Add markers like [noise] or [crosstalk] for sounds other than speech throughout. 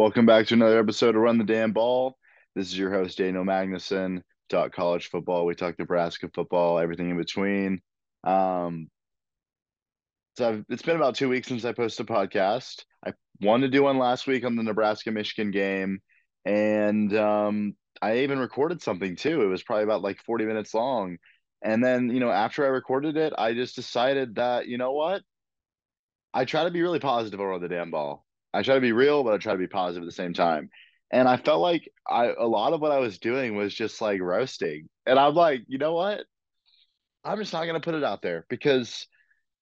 Welcome back to another episode of Run the Damn Ball. This is your host, Daniel Magnuson. Talk college football. We talk Nebraska football, everything in between. Um, so I've, it's been about two weeks since I posted a podcast. I wanted to do one last week on the Nebraska Michigan game, and um, I even recorded something too. It was probably about like 40 minutes long. And then, you know, after I recorded it, I just decided that, you know what? I try to be really positive over the damn ball. I try to be real, but I try to be positive at the same time. And I felt like I a lot of what I was doing was just like roasting. And I'm like, you know what? I'm just not gonna put it out there because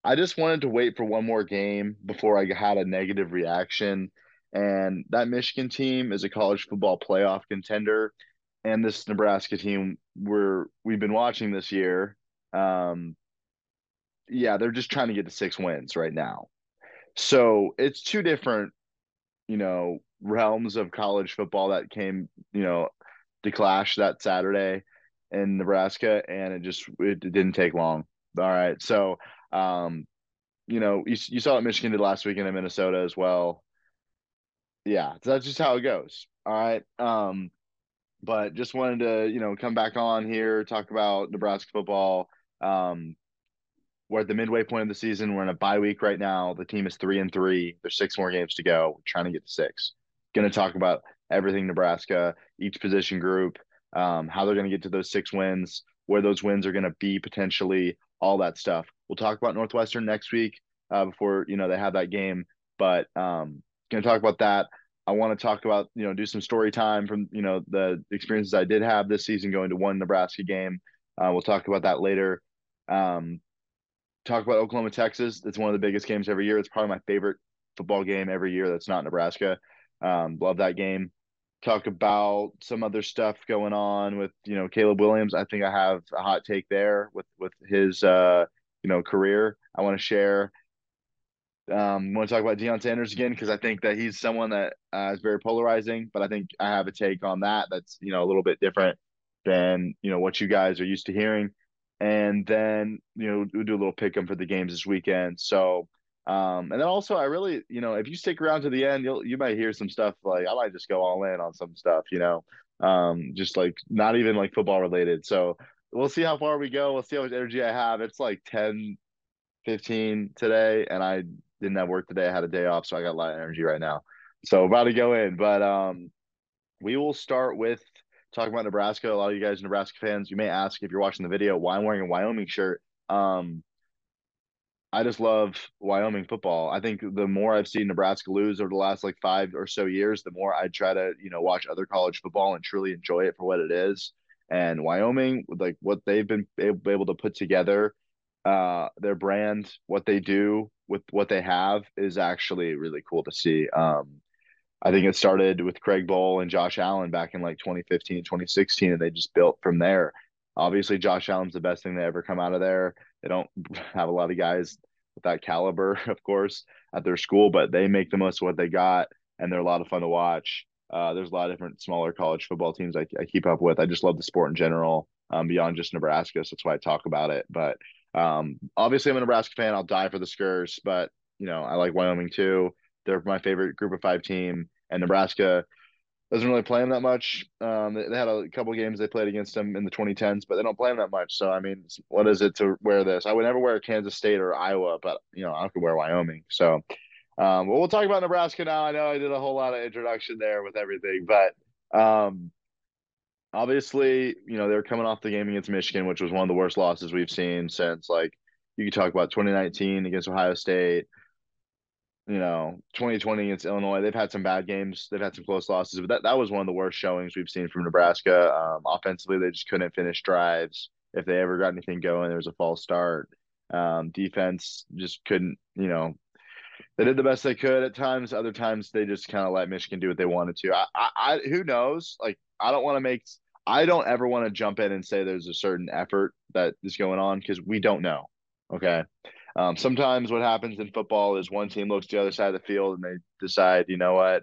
I just wanted to wait for one more game before I had a negative reaction. And that Michigan team is a college football playoff contender. And this Nebraska team we're we've been watching this year. Um, yeah, they're just trying to get to six wins right now. So it's two different you know, realms of college football that came, you know, to clash that Saturday in Nebraska, and it just it didn't take long. All right, so um, you know, you, you saw what Michigan did last weekend in Minnesota as well. Yeah, that's just how it goes. All right. Um, but just wanted to, you know, come back on here, talk about Nebraska football. Um, we're at the midway point of the season. We're in a bye week right now. The team is three and three. There's six more games to go. We're trying to get to six. Going to talk about everything Nebraska, each position group, um, how they're going to get to those six wins, where those wins are going to be potentially, all that stuff. We'll talk about Northwestern next week uh, before you know they have that game. But um, going to talk about that. I want to talk about you know do some story time from you know the experiences I did have this season going to one Nebraska game. Uh, we'll talk about that later. Um, talk about Oklahoma, Texas. It's one of the biggest games every year. It's probably my favorite football game every year that's not Nebraska. Um, love that game. Talk about some other stuff going on with you know Caleb Williams. I think I have a hot take there with with his uh, you know career. I want to share. Um, want to talk about Deion Sanders again because I think that he's someone that uh, is very polarizing. But I think I have a take on that that's you know a little bit different than you know what you guys are used to hearing and then you know we'll do a little pick 'em for the games this weekend. So, um, and then also I really, you know, if you stick around to the end, you'll you might hear some stuff like I might just go all in on some stuff, you know, um, just like not even like football related. So we'll see how far we go. We'll see how much energy I have. It's like 10, 15 today, and I didn't have work today. I had a day off, so I got a lot of energy right now. So about to go in, but um, we will start with talking about Nebraska. A lot of you guys, Nebraska fans, you may ask if you're watching the video why I'm wearing a Wyoming shirt. Um, I just love Wyoming football. I think the more I've seen Nebraska lose over the last like five or so years, the more I try to you know watch other college football and truly enjoy it for what it is. And Wyoming, like what they've been able to put together, uh, their brand, what they do with what they have is actually really cool to see. Um, I think it started with Craig Bohl and Josh Allen back in like 2015, 2016, and they just built from there. Obviously, Josh Allen's the best thing to ever come out of there. They don't [laughs] have a lot of guys with that caliber, [laughs] of course, at their school, but they make the most of what they got, and they're a lot of fun to watch. Uh, there's a lot of different smaller college football teams I, I keep up with. I just love the sport in general, um, beyond just Nebraska. So that's why I talk about it. But um, obviously, I'm a Nebraska fan. I'll die for the Skurs, but you know, I like Wyoming too. They're my favorite group of five team, and Nebraska doesn't really play them that much. Um, they, they, had a couple games they played against them in the 2010s, but they don't play them that much. So I mean, what is it to wear this? I would never wear Kansas State or Iowa, but you know, I could wear Wyoming. So, um, well, we'll talk about Nebraska now. I know I did a whole lot of introduction there with everything, but um, obviously, you know, they're coming off the game against Michigan, which was one of the worst losses we've seen since like you could talk about 2019 against Ohio State you know, 2020 against Illinois, they've had some bad games. They've had some close losses, but that, that was one of the worst showings we've seen from Nebraska. Um, offensively, they just couldn't finish drives. If they ever got anything going, there was a false start. Um, defense just couldn't, you know, they did the best they could at times. Other times, they just kind of let Michigan do what they wanted to. I, I, I who knows? Like, I don't want to make, I don't ever want to jump in and say there's a certain effort that is going on because we don't know. Okay. Um, sometimes what happens in football is one team looks to the other side of the field and they decide, you know what,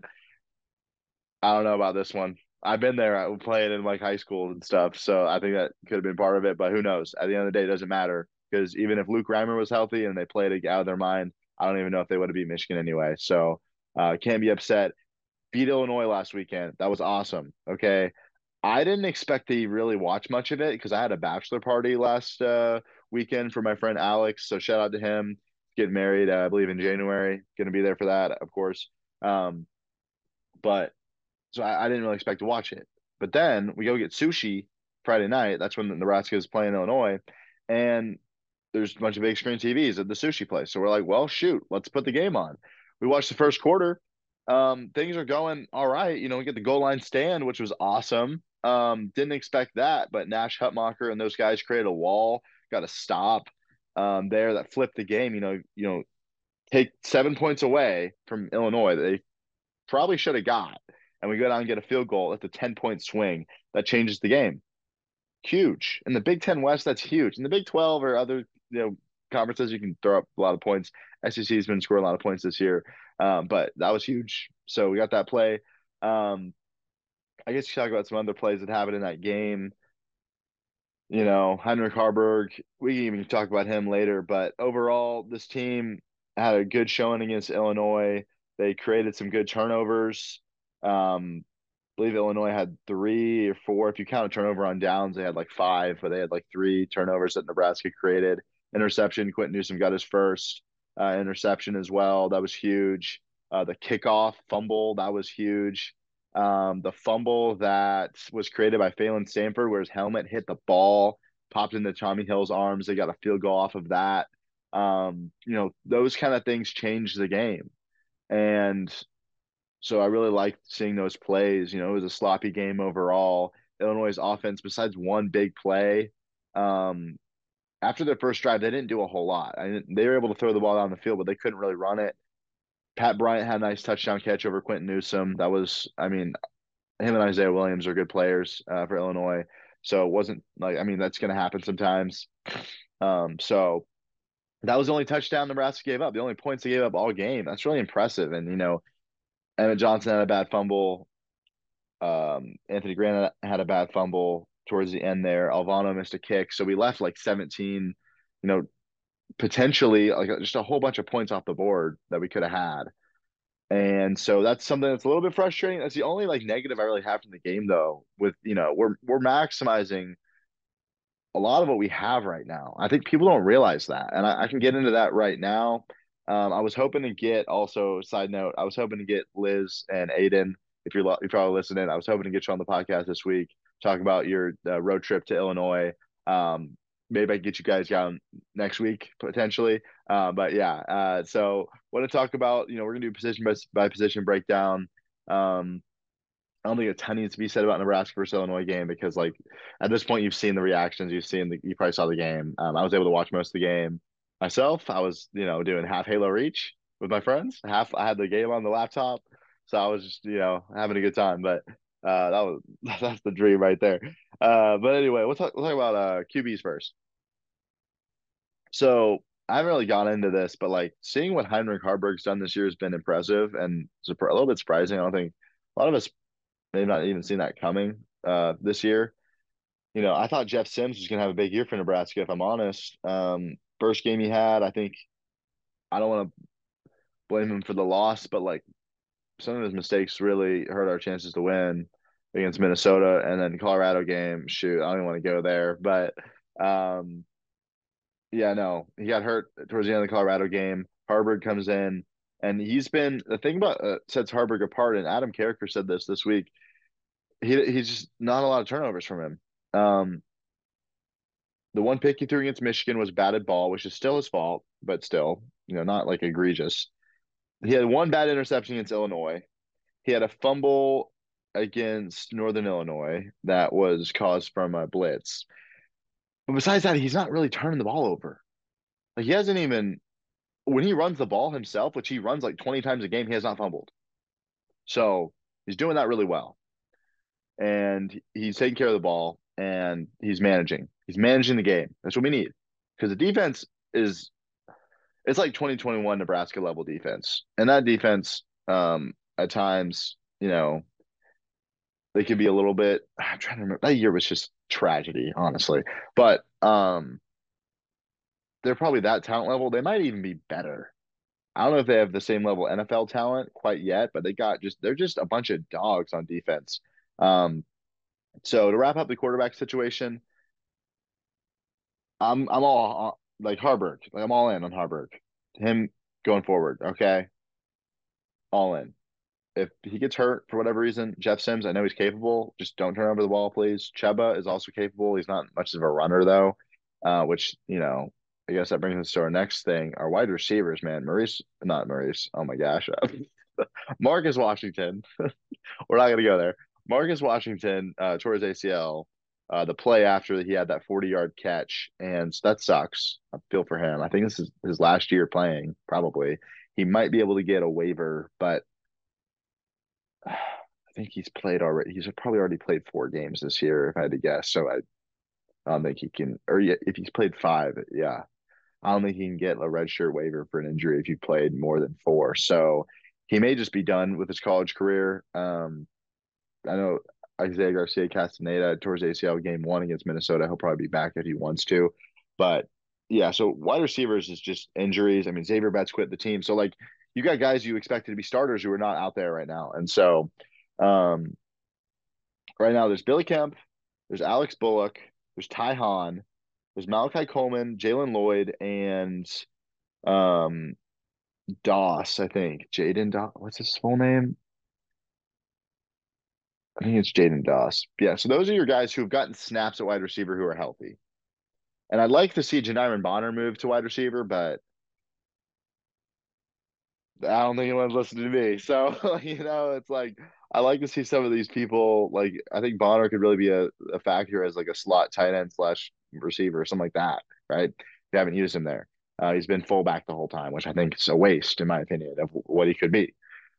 I don't know about this one. I've been there. I played in like high school and stuff, so I think that could have been part of it. But who knows? At the end of the day, it doesn't matter because even if Luke Reimer was healthy and they played out of their mind, I don't even know if they would have beat Michigan anyway. So uh, can't be upset. beat Illinois last weekend. That was awesome. Okay. I didn't expect to really watch much of it because I had a bachelor party last uh, weekend for my friend Alex. So shout out to him. Getting married, uh, I believe in January. Going to be there for that, of course. Um, but so I, I, didn't really expect to watch it. But then we go get sushi Friday night. That's when the Nebraska is playing Illinois, and there's a bunch of big screen TVs at the sushi place. So we're like, well, shoot, let's put the game on. We watched the first quarter. Um, things are going all right. You know, we get the goal line stand, which was awesome. Um, didn't expect that, but Nash Hutmacher and those guys created a wall, got a stop um, there that flipped the game. You know, you know, take seven points away from Illinois. They probably should have got, and we go down and get a field goal. That's a ten point swing that changes the game. Huge in the Big Ten West. That's huge. In the Big Twelve or other you know conferences, you can throw up a lot of points. SEC has been scoring a lot of points this year, um, but that was huge. So we got that play. Um, I guess you talk about some other plays that happened in that game. You know, Heinrich Haarberg, we can even talk about him later, but overall, this team had a good showing against Illinois. They created some good turnovers. Um, I believe Illinois had three or four. If you count a turnover on downs, they had like five, but they had like three turnovers that Nebraska created. Interception, Quinton Newsome got his first uh, interception as well. That was huge. Uh, the kickoff fumble, that was huge. Um, the fumble that was created by Phalen Sanford, where his helmet hit the ball, popped into Tommy Hill's arms. They got a field goal off of that. Um, you know, those kind of things changed the game. And so I really liked seeing those plays. You know, it was a sloppy game overall. Illinois' offense, besides one big play, um, after their first drive, they didn't do a whole lot. I they were able to throw the ball down the field, but they couldn't really run it. Pat Bryant had a nice touchdown catch over Quinton Newsome. That was, I mean, him and Isaiah Williams are good players uh, for Illinois. So it wasn't like, I mean, that's going to happen sometimes. Um, so that was the only touchdown Nebraska gave up. The only points they gave up all game. That's really impressive. And you know, Emmett Johnson had a bad fumble. Um, Anthony Grant had a bad fumble towards the end there. Alvano missed a kick, so we left like 17. You know, potentially like just a whole bunch of points off the board that we could have had. And so that's something that's a little bit frustrating. That's the only like negative I really have from the game though. With you know, we're we're maximizing a lot of what we have right now. I think people don't realize that. And I, I can get into that right now. Um, I was hoping to get also side note, I was hoping to get Liz and Aiden, if you're you're probably listening, I was hoping to get you on the podcast this week, talk about your uh, road trip to Illinois. Um, maybe I can get you guys down next week potentially. Uh, but yeah, uh, so want to talk about you know we're gonna do position by, by position breakdown. Um, I don't think a ton needs to be said about Nebraska versus Illinois game because like at this point you've seen the reactions, you've seen the you probably saw the game. Um, I was able to watch most of the game myself. I was you know doing half Halo Reach with my friends. Half I had the game on the laptop, so I was just you know having a good time. But uh, that was [laughs] that's the dream right there. Uh, but anyway, we'll talk, we'll talk about uh, QBs first. So I haven't really gone into this, but like seeing what Heinrich Haarberg's done this year has been impressive and a little bit surprising. I don't think a lot of us may not even seen that coming uh, this year. You know, I thought Jeff Sims was going to have a big year for Nebraska, if I'm honest. Um, first game he had, I think, I don't want to blame him for the loss, but like some of his mistakes really hurt our chances to win against Minnesota and then Colorado game. Shoot, I don't even want to go there, but um, yeah, no, he got hurt towards the end of the Colorado game. Haarberg comes in, and he's been the thing about uh, sets Haarberg apart. And Adam Carriker said this this week. He he's just not a lot of turnovers from him. Um, the one pick he threw against Michigan was batted ball, which is still his fault, but still, you know, not like egregious. He had one bad interception against Illinois. He had a fumble against Northern Illinois that was caused from a blitz. But besides that, he's not really turning the ball over. Like he hasn't even when he runs the ball himself, which he runs like 20 times a game, he has not fumbled. So he's doing that really well. And he's taking care of the ball and he's managing. He's managing the game. That's what we need. Because the defense is it's like 2021 Nebraska level defense. And that defense, um, at times, you know, they could be a little bit I'm trying to remember that year was just tragedy, honestly. But um they're probably that talent level. They might even be better. I don't know if they have the same level NFL talent quite yet, but they got just they're just a bunch of dogs on defense. Um, so to wrap up the quarterback situation, I'm I'm all uh, like Haarberg. Like I'm all in on Haarberg. Him going forward, okay? All in. If he gets hurt for whatever reason, Jeff Sims, I know he's capable. Just don't turn over the ball, please. Chubba is also capable. He's not much of a runner though, uh, which you know I guess that brings us to our next thing. Our wide receivers, man. Maurice, not Maurice. Oh my gosh. [laughs] Marcus Washington. [laughs] We're not going to go there. Marcus Washington uh, tore his ACL uh, the play after he had that 40 yard catch. And that sucks. I feel for him. I think this is his last year playing, probably. He might be able to get a waiver, but I think he's played already. He's probably already played four games this year, if I had to guess. So I, I don't think he can, or if he's played five, yeah. I don't think he can get a redshirt waiver for an injury if you played more than four. So he may just be done with his college career. Um, I know Isaiah Garcia Castaneda towards ACL game one against Minnesota. He'll probably be back if he wants to. But yeah, so wide receivers is just injuries. I mean, Xavier Betts quit the team. So like you got guys you expected to be starters who are not out there right now. And so um right now there's Billy Kemp, there's Alex Bullock, there's Ty Hahn, there's Malachi Coleman, Jalen Lloyd, and um Doss, I think. Jaden Doss. What's his full name? I think it's Jaden Doss. Yeah, so those are your guys who've gotten snaps at wide receiver who are healthy. And I'd like to see Janiran Bonner move to wide receiver, but I don't think anyone's listening to me. So, [laughs] you know, it's like I like to see some of these people. Like I think Bonner could really be a, a factor as like a slot tight end slash receiver or something like that, right? You haven't used him there. Uh, he's been fullback the whole time, which I think is a waste, in my opinion, of what he could be.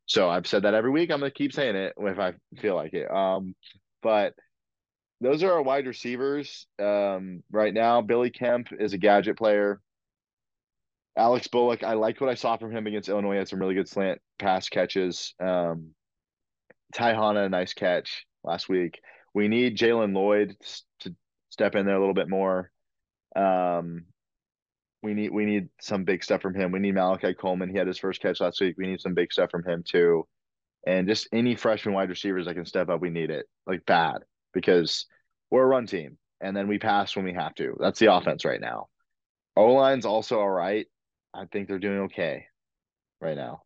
So I've said that every week. I'm gonna keep saying it if I feel like it. Um, but those are our wide receivers um, right now. Billy Kemp is a gadget player. Alex Bullock, I like what I saw from him against Illinois. He had some really good slant pass catches. Um, Ty Hanna, nice catch last week. We need Jalen Lloyd to step in there a little bit more. Um, we need we need some big stuff from him. We need Malachi Coleman. He had his first catch last week. We need some big stuff from him too. And just any freshman wide receivers that can step up, we need it like bad because we're a run team and then we pass when we have to. That's the offense right now. O line's also all right. I think they're doing okay right now.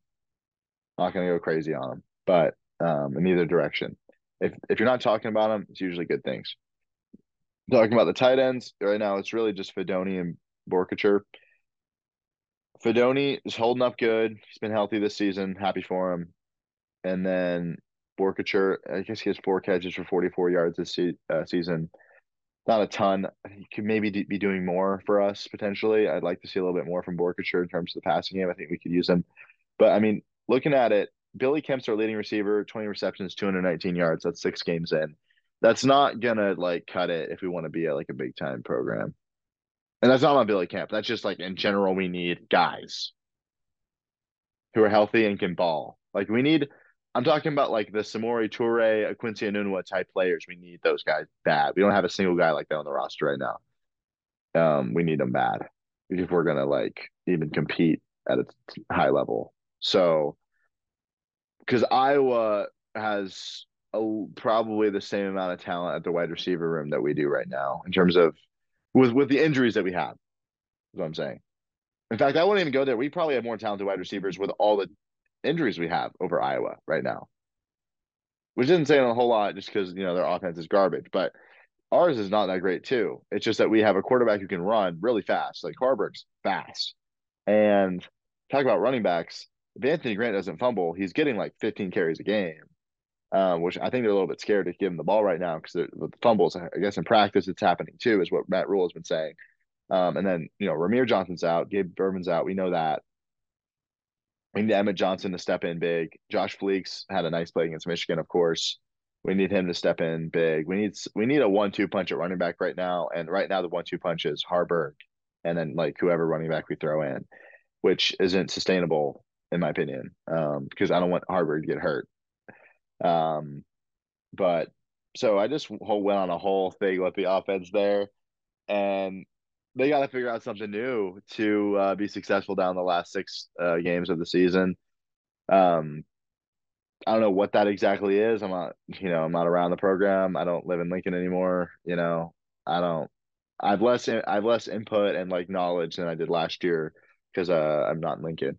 Not going to go crazy on them, but um, in either direction. If if you're not talking about them, it's usually good things. Talking about the tight ends right now, it's really just Fidone and Boerkircher. Fidone is holding up good. He's been healthy this season. Happy for him. And then Boerkircher, I guess he has four catches for 44 yards this se- uh, season. Not a ton. He could maybe be doing more for us potentially. I'd like to see a little bit more from Boerkircher in terms of the passing game. I think we could use him. But I mean, looking at it, Billy Kemp's our leading receiver, 20 receptions, 219 yards. That's six games in. That's not gonna like cut it if we want to be a, like a big time program. And that's not on Billy Kemp. That's just like in general, we need guys who are healthy and can ball. Like we need, I'm talking about like the Samori Toure, Quincy Enunwa type players. We need those guys bad. We don't have a single guy like that on the roster right now. Um, we need them bad if we're gonna like even compete at a high level. So, because Iowa has a, probably the same amount of talent at the wide receiver room that we do right now in terms of with with the injuries that we have. Is what I'm saying. In fact, I wouldn't even go there. We probably have more talented wide receivers with all the injuries we have over Iowa right now, which isn't saying a whole lot just because you know their offense is garbage, but ours is not that great too. It's just that we have a quarterback who can run really fast, like Haarberg's fast, and talk about running backs. If Anthony Grant doesn't fumble, he's getting like 15 carries a game um, which I think they're a little bit scared to give him the ball right now because the fumbles. I guess in practice it's happening too, is what Matt Rhule has been saying. Um, and then you know Rahmir Johnson's out, Gabe Ervin's out. We know that. We need Emmett Johnson to step in big. Josh Fleeks had a nice play against Michigan, of course. We need him to step in big. We need we need a one-two punch at running back right now, and right now the one-two punch is Haarberg, and then like whoever running back we throw in, which isn't sustainable in my opinion, um, because I don't want Haarberg to get hurt. Um, but so I just went on a whole thing with the offense there, and they got to figure out something new to uh, be successful down the last six uh, games of the season. Um, I don't know what that exactly is. I'm not, you know, I'm not around the program. I don't live in Lincoln anymore. You know, I don't. I've less I've less input and like knowledge than I did last year because uh, I'm not in Lincoln.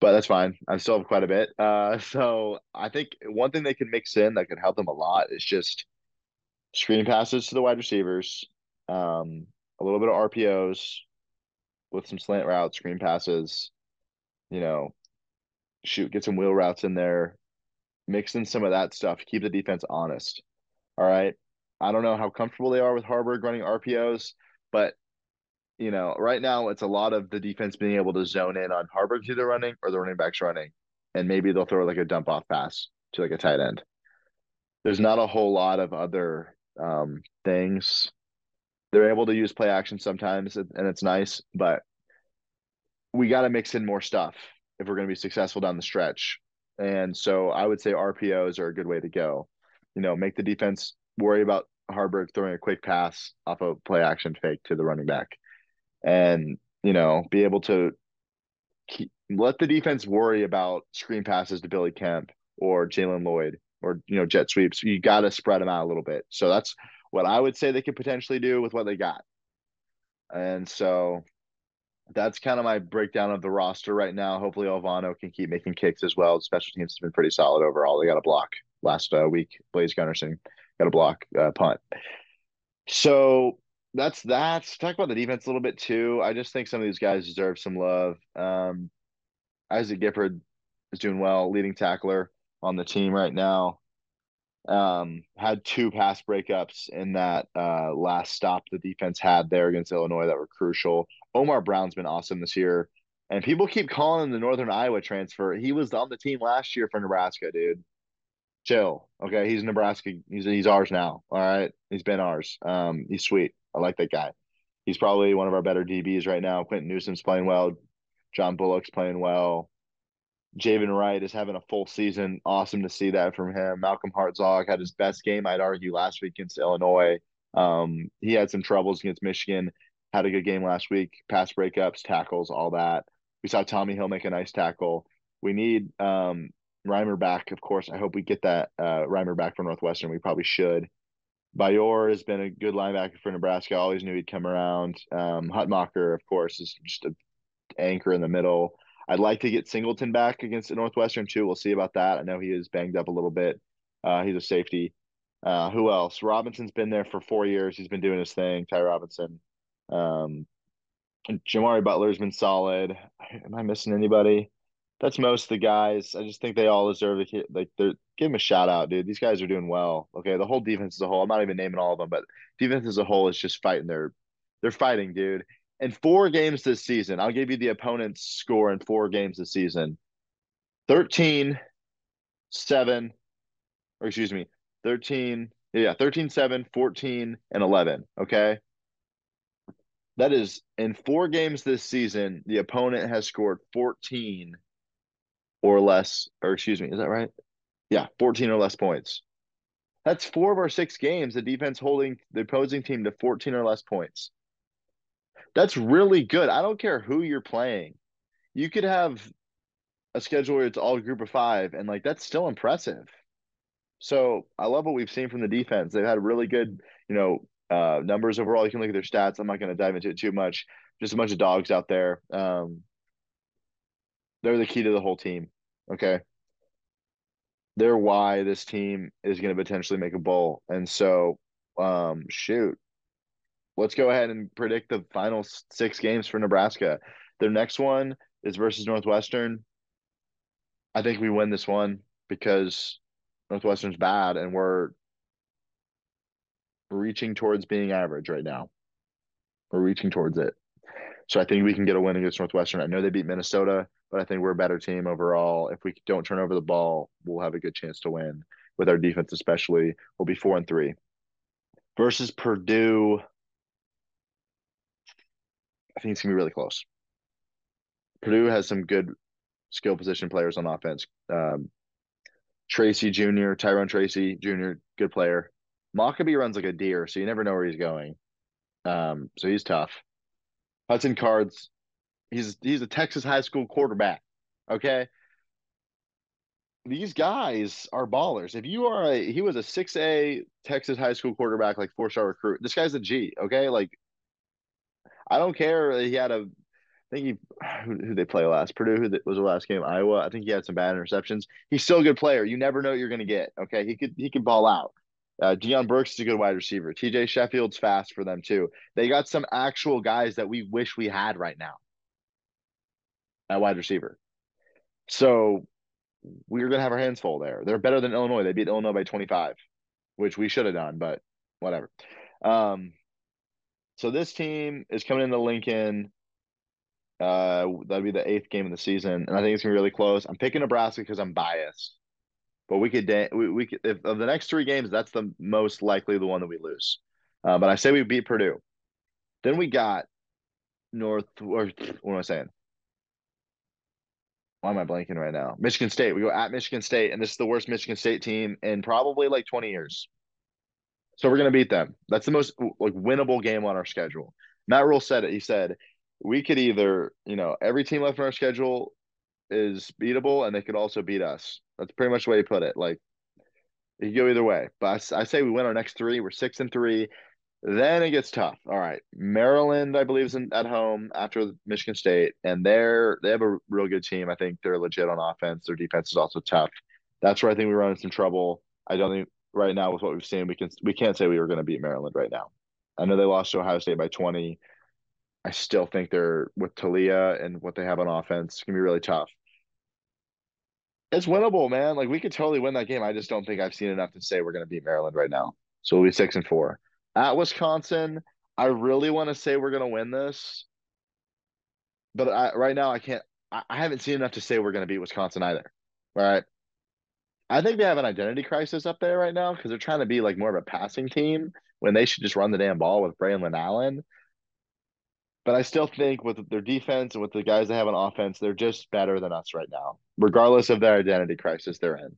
But that's fine. I still have quite a bit. Uh, [laughs] so I think one thing they can mix in that could help them a lot is just screen passes to the wide receivers, um, a little bit of RPOs with some slant routes, screen passes. You know, shoot, get some wheel routes in there, mix in some of that stuff, keep the defense honest. All right. I don't know how comfortable they are with Haarberg running RPOs, but you know, right now it's a lot of the defense being able to zone in on Haarberg's either running or the running backs running, and maybe they'll throw like a dump off pass to like a tight end. There's not a whole lot of other um, things. They're able to use play action sometimes, and it's nice, but we got to mix in more stuff if we're going to be successful down the stretch. And so I would say RPOs are a good way to go. You know, make the defense worry about Haarberg throwing a quick pass off a play action fake to the running back, and you know, be able to keep, let the defense worry about screen passes to Billy Kemp or Jalen Lloyd or you know jet sweeps. You got to spread them out a little bit. So that's what I would say they could potentially do with what they got. And so that's kind of my breakdown of the roster right now. Hopefully, Alvano can keep making kicks as well. Special teams has been pretty solid overall. They got a block last uh, week. Blaise Gunnerson got a block uh, punt. So that's that. Talk about the defense a little bit too. I just think some of these guys deserve some love. Um, Isaac Gifford is doing well, leading tackler on the team right now. Um, had two pass breakups in that uh, last stop the defense had there against Illinois that were crucial. Omar Brown's been awesome this year. And people keep calling him the Northern Iowa transfer. He was on the team last year for Nebraska, dude. Chill. Okay. He's Nebraska. He's he's ours now. All right. He's been ours. Um, he's sweet. I like that guy. He's probably one of our better DBs right now. Quinton Newsome's playing well. John Bullock's playing well. Javin Wright is having a full season. Awesome to see that from him. Malcolm Hartzog had his best game, I'd argue, last week against Illinois. Um, he had some troubles against Michigan. Had a good game last week. Pass breakups, tackles, all that. We saw Tommy Hill make a nice tackle. We need um, Reimer back, of course. I hope we get that uh, Reimer back from Northwestern. We probably should. Baior has been a good linebacker for Nebraska. Always knew he'd come around. Um, Hutmacher, of course, is just an anchor in the middle. I'd like to get Singleton back against the Northwestern too. We'll see about that. I know he is banged up a little bit. Uh, he's a safety. Uh, who else? Robinson's been there for four years. He's been doing his thing. Ty Robinson. Um, Jimari Butler's been solid. Am I missing anybody? That's most of the guys. I just think they all deserve to like they're give them a shout out, dude. These guys are doing well. Okay, the whole defense as a whole. I'm not even naming all of them, but defense as a whole is just fighting. They're they're fighting, dude. In four games this season, I'll give you the opponent's score in four games this season 13, 7, or excuse me, 13, yeah, 13, 7, 14, and 11. Okay. That is in four games this season, the opponent has scored 14 or less, or excuse me, is that right? Yeah, 14 or less points. That's four of our six games, the defense holding the opposing team to 14 or less points. That's really good. I don't care who you're playing. You could have a schedule where it's all group of five, and like that's still impressive. So I love what we've seen from the defense. They've had really good, you know, uh, numbers overall. You can look at their stats. I'm not going to dive into it too much. Just a bunch of dogs out there. Um, they're the key to the whole team. Okay. They're why this team is going to potentially make a bowl. And so, um, shoot, let's go ahead and predict the final six games for Nebraska. Their next one is versus Northwestern. I think we win this one because Northwestern's bad and we're reaching towards being average right now. We're reaching towards it. So I think we can get a win against Northwestern. I know they beat Minnesota, but I think we're a better team overall. If we don't turn over the ball, we'll have a good chance to win. With our defense, especially, we'll be four and three. Versus Purdue, I think it's gonna be really close. Purdue has some good skill position players on offense. Um, Tracy Jr., Tyrone Tracy Jr., good player. Mockobee runs like a deer, so you never know where he's going. Um, so he's tough. Hudson Cards, he's he's a Texas high school quarterback. Okay. These guys are ballers. If you are a he was a 6A Texas high school quarterback, like four star recruit. This guy's a G, okay? Like I don't care. He had a I think he [sighs] who, they play last Purdue who was the last game Iowa. I think he had some bad interceptions. He's still a good player. You never know what you're going to get. Okay, he could he could ball out. Uh, Deion Burks is a good wide receiver. TJ Sheffield's fast for them too. They got some actual guys that we wish we had right now at wide receiver. So we're gonna have our hands full there. They're better than Illinois. They beat Illinois by 25, which we should have done, but whatever. Um, so this team is coming into Lincoln. Uh, that'll be the eighth game of the season, and I think it's gonna be really close. I'm picking Nebraska because I'm biased, but we could we, we could if of the next three games, that's the most likely the one that we lose. Uh, but I say we beat Purdue. Then we got North or what am I saying? Why am I blanking right now? Michigan State. We go at Michigan State, and this is the worst Michigan State team in probably like 20 years. So we're gonna beat them. That's the most like winnable game on our schedule. Matt Rhule said it. He said we could either, you know, every team left on our schedule is beatable and they could also beat us. That's pretty much the way he put it. Like, you go either way. But I, I, say we win our next three. We're six and three. Then it gets tough. All right, Maryland, I believe, is in, at home after Michigan State, and they're they have a real good team. I think they're legit on offense. Their defense is also tough. That's where I think we run into some trouble. I don't think right now with what we've seen, we can we can't say we were going to beat Maryland right now. I know they lost to Ohio State by twenty. I still think they're with Taulia and what they have on offense it's gonna be really tough. It's winnable, man. Like we could totally win that game. I just don't think I've seen enough to say we're gonna beat Maryland right now. So we'll be six and four. At Wisconsin, I really want to say we're gonna win this, but I, right now I can't. I, I haven't seen enough to say we're gonna beat Wisconsin either. All right. I think they have an identity crisis up there right now because they're trying to be like more of a passing team when they should just run the damn ball with Braylon Allen. But I still think with their defense and with the guys they have on offense, they're just better than us right now, regardless of their identity crisis they're in.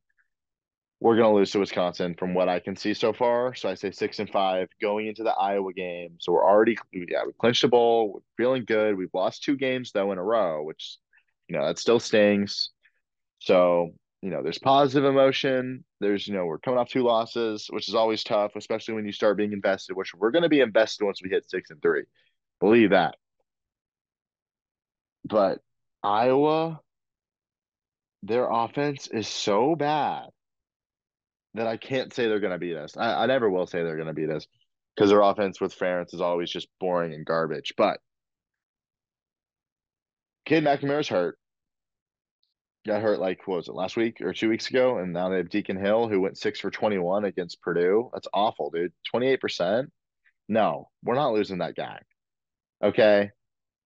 We're going to lose to Wisconsin from what I can see so far. So I say six and five going into the Iowa game. So we're already, yeah, we clinched a bowl. We're feeling good. We've lost two games, though, in a row, which, you know, that still stings. So, you know, there's positive emotion. There's, you know, we're coming off two losses, which is always tough, especially when you start being invested, which we're going to be invested once we hit six and three. Believe that. But Iowa, their offense is so bad that I can't say they're going to beat us. I, I never will say they're going to beat us because their offense with Ferentz is always just boring and garbage. But kid McNamara's hurt. Got hurt like what was it last week or two weeks ago, and now they have Deacon Hill who went six for twenty one against Purdue. That's awful, dude. Twenty eight percent. No, we're not losing that guy. Okay.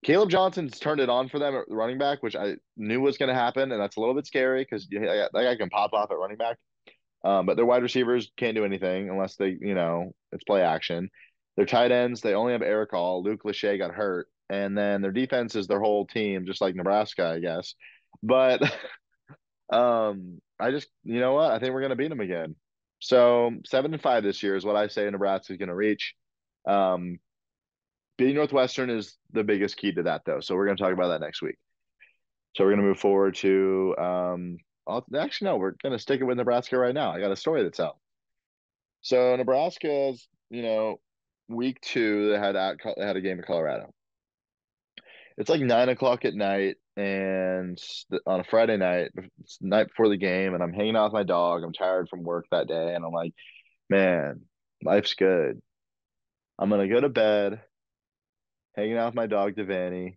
Caleb Johnson's turned it on for them at running back, which I knew was going to happen, and that's a little bit scary because that guy can pop off at running back. Um, but their wide receivers can't do anything unless they, you know, it's play action. Their tight ends, they only have Erick All. Luke Lachey got hurt, and then their defense is their whole team, just like Nebraska, I guess. But [laughs] um, I just, you know what? I think we're going to beat them again. So seven and five this year is what I say Nebraska is going to reach. Um, beating Northwestern is the biggest key to that, though. So we're going to talk about that next week. So we're going to move forward to um, I'll, actually no, we're going to stick it with Nebraska right now. I got a story to tell. So Nebraska's, you know, week two they had at they had a game in Colorado. It's like nine o'clock at night, and on a Friday night, it's night before the game, and I'm hanging out with my dog. I'm tired from work that day, and I'm like, man, life's good. I'm gonna go to bed hanging out with my dog Devani.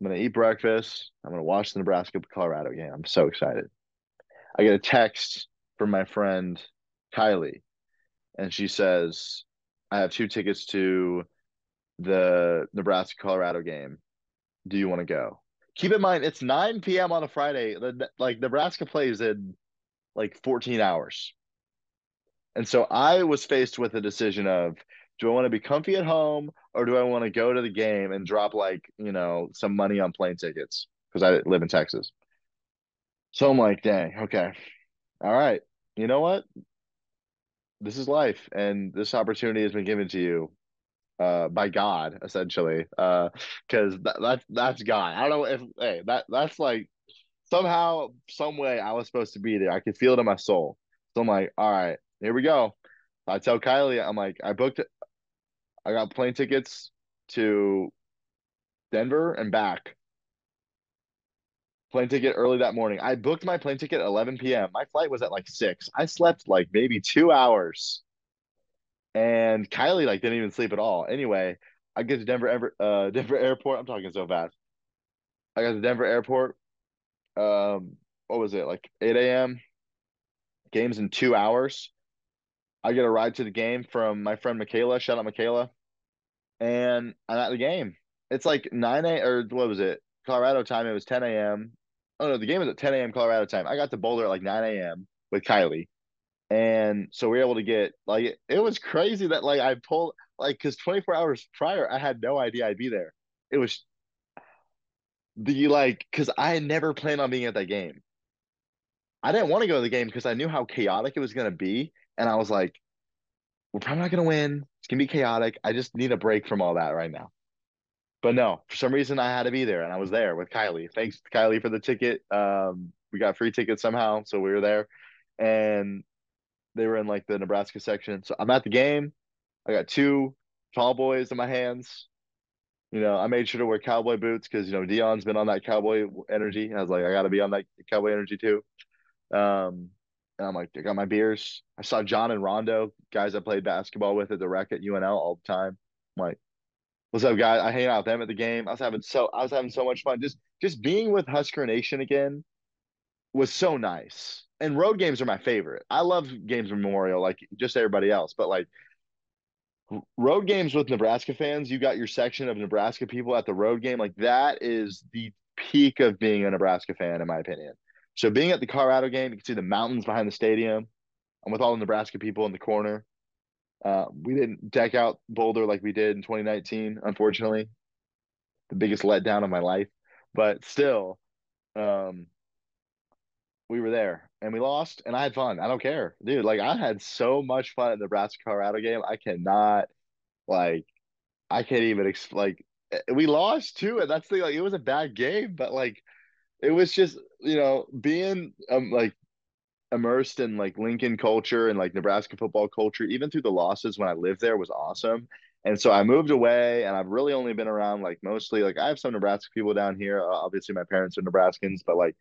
I'm gonna eat breakfast. I'm gonna watch the Nebraska Colorado game. I'm so excited. I get a text from my friend Kylie, and she says, "I have two tickets to the Nebraska Colorado game. Do you want to go?" Keep in mind, it's 9 p.m. on a Friday. Like Nebraska plays in like 14 hours. And so I was faced with a decision of do I want to be comfy at home or do I want to go to the game and drop like, you know, some money on plane tickets because I live in Texas. So I'm like, dang, okay. All right. You know what? This is life and this opportunity has been given to you. Uh, by God, essentially, uh because uh, that, that's that's God. I don't know if hey that that's like somehow, some way I was supposed to be there. I could feel it in my soul. So I'm like, all right, here we go. I tell Kylie, I'm like, I booked. I got plane tickets to Denver and back. Plane ticket early that morning. I booked my plane ticket at 11 p.m. My flight was at like six. I slept like maybe two hours and Kylie like didn't even sleep at all. Anyway, I get to Denver, ever uh, [laughs] Denver Airport. I'm talking so fast. I got to Denver Airport. Um, what was it like 8 a.m. Games in two hours. I get a ride to the game from my friend Michaela. Shout out Michaela. And I'm at the game. It's like 9 a or what was it? Colorado time. It was 10 a.m. Oh no, the game was at 10 a.m. Colorado time. I got to Boulder at like 9 a.m. with Kylie. And so we were able to get like it was crazy that like I pulled like because 24 hours prior I had no idea I'd be there. It was the like because I never planned on being at that game. I didn't want to go to the game because I knew how chaotic it was gonna be, and I was like, we're probably not gonna win. It's gonna be chaotic. I just need a break from all that right now. But no, for some reason I had to be there, and I was there with Kylie. Thanks Kylie for the ticket. Um, we got free tickets somehow, so we were there, and they were in like the Nebraska section. So I'm at the game. I got two tall boys in my hands. You know, I made sure to wear cowboy boots because you know Deion's been on that cowboy energy. I was like, I got to be on that cowboy energy too. Um, and I'm like, I got my beers. I saw John and Rondo, guys I played basketball with at the rec at UNL all the time. I'm like, what's up, guys? I hang out with them at the game. I was having so I was having so much fun. Just just being with Husker Nation again was so nice and road games are my favorite. I love games Memorial, like just everybody else, but like road games with Nebraska fans, you got your section of Nebraska people at the road game. Like that is the peak of being a Nebraska fan, in my opinion. So being at the Colorado game, you can see the mountains behind the stadium. I'm with all the Nebraska people in the corner. Uh, we didn't deck out Boulder like we did in 2019, unfortunately. The biggest letdown of my life, but still, um, we were there and we lost and I had fun. I don't care. Dude, like I had so much fun at the Nebraska Colorado game. I cannot like I can't even ex- like eh, we lost too and that's the like it was a bad game but like it was just you know being um like immersed in like Lincoln culture and like Nebraska football culture even through the losses when I lived there was awesome. And so I moved away and I've really only been around like mostly like I have some Nebraska people down here. Obviously my parents are Nebraskans, but like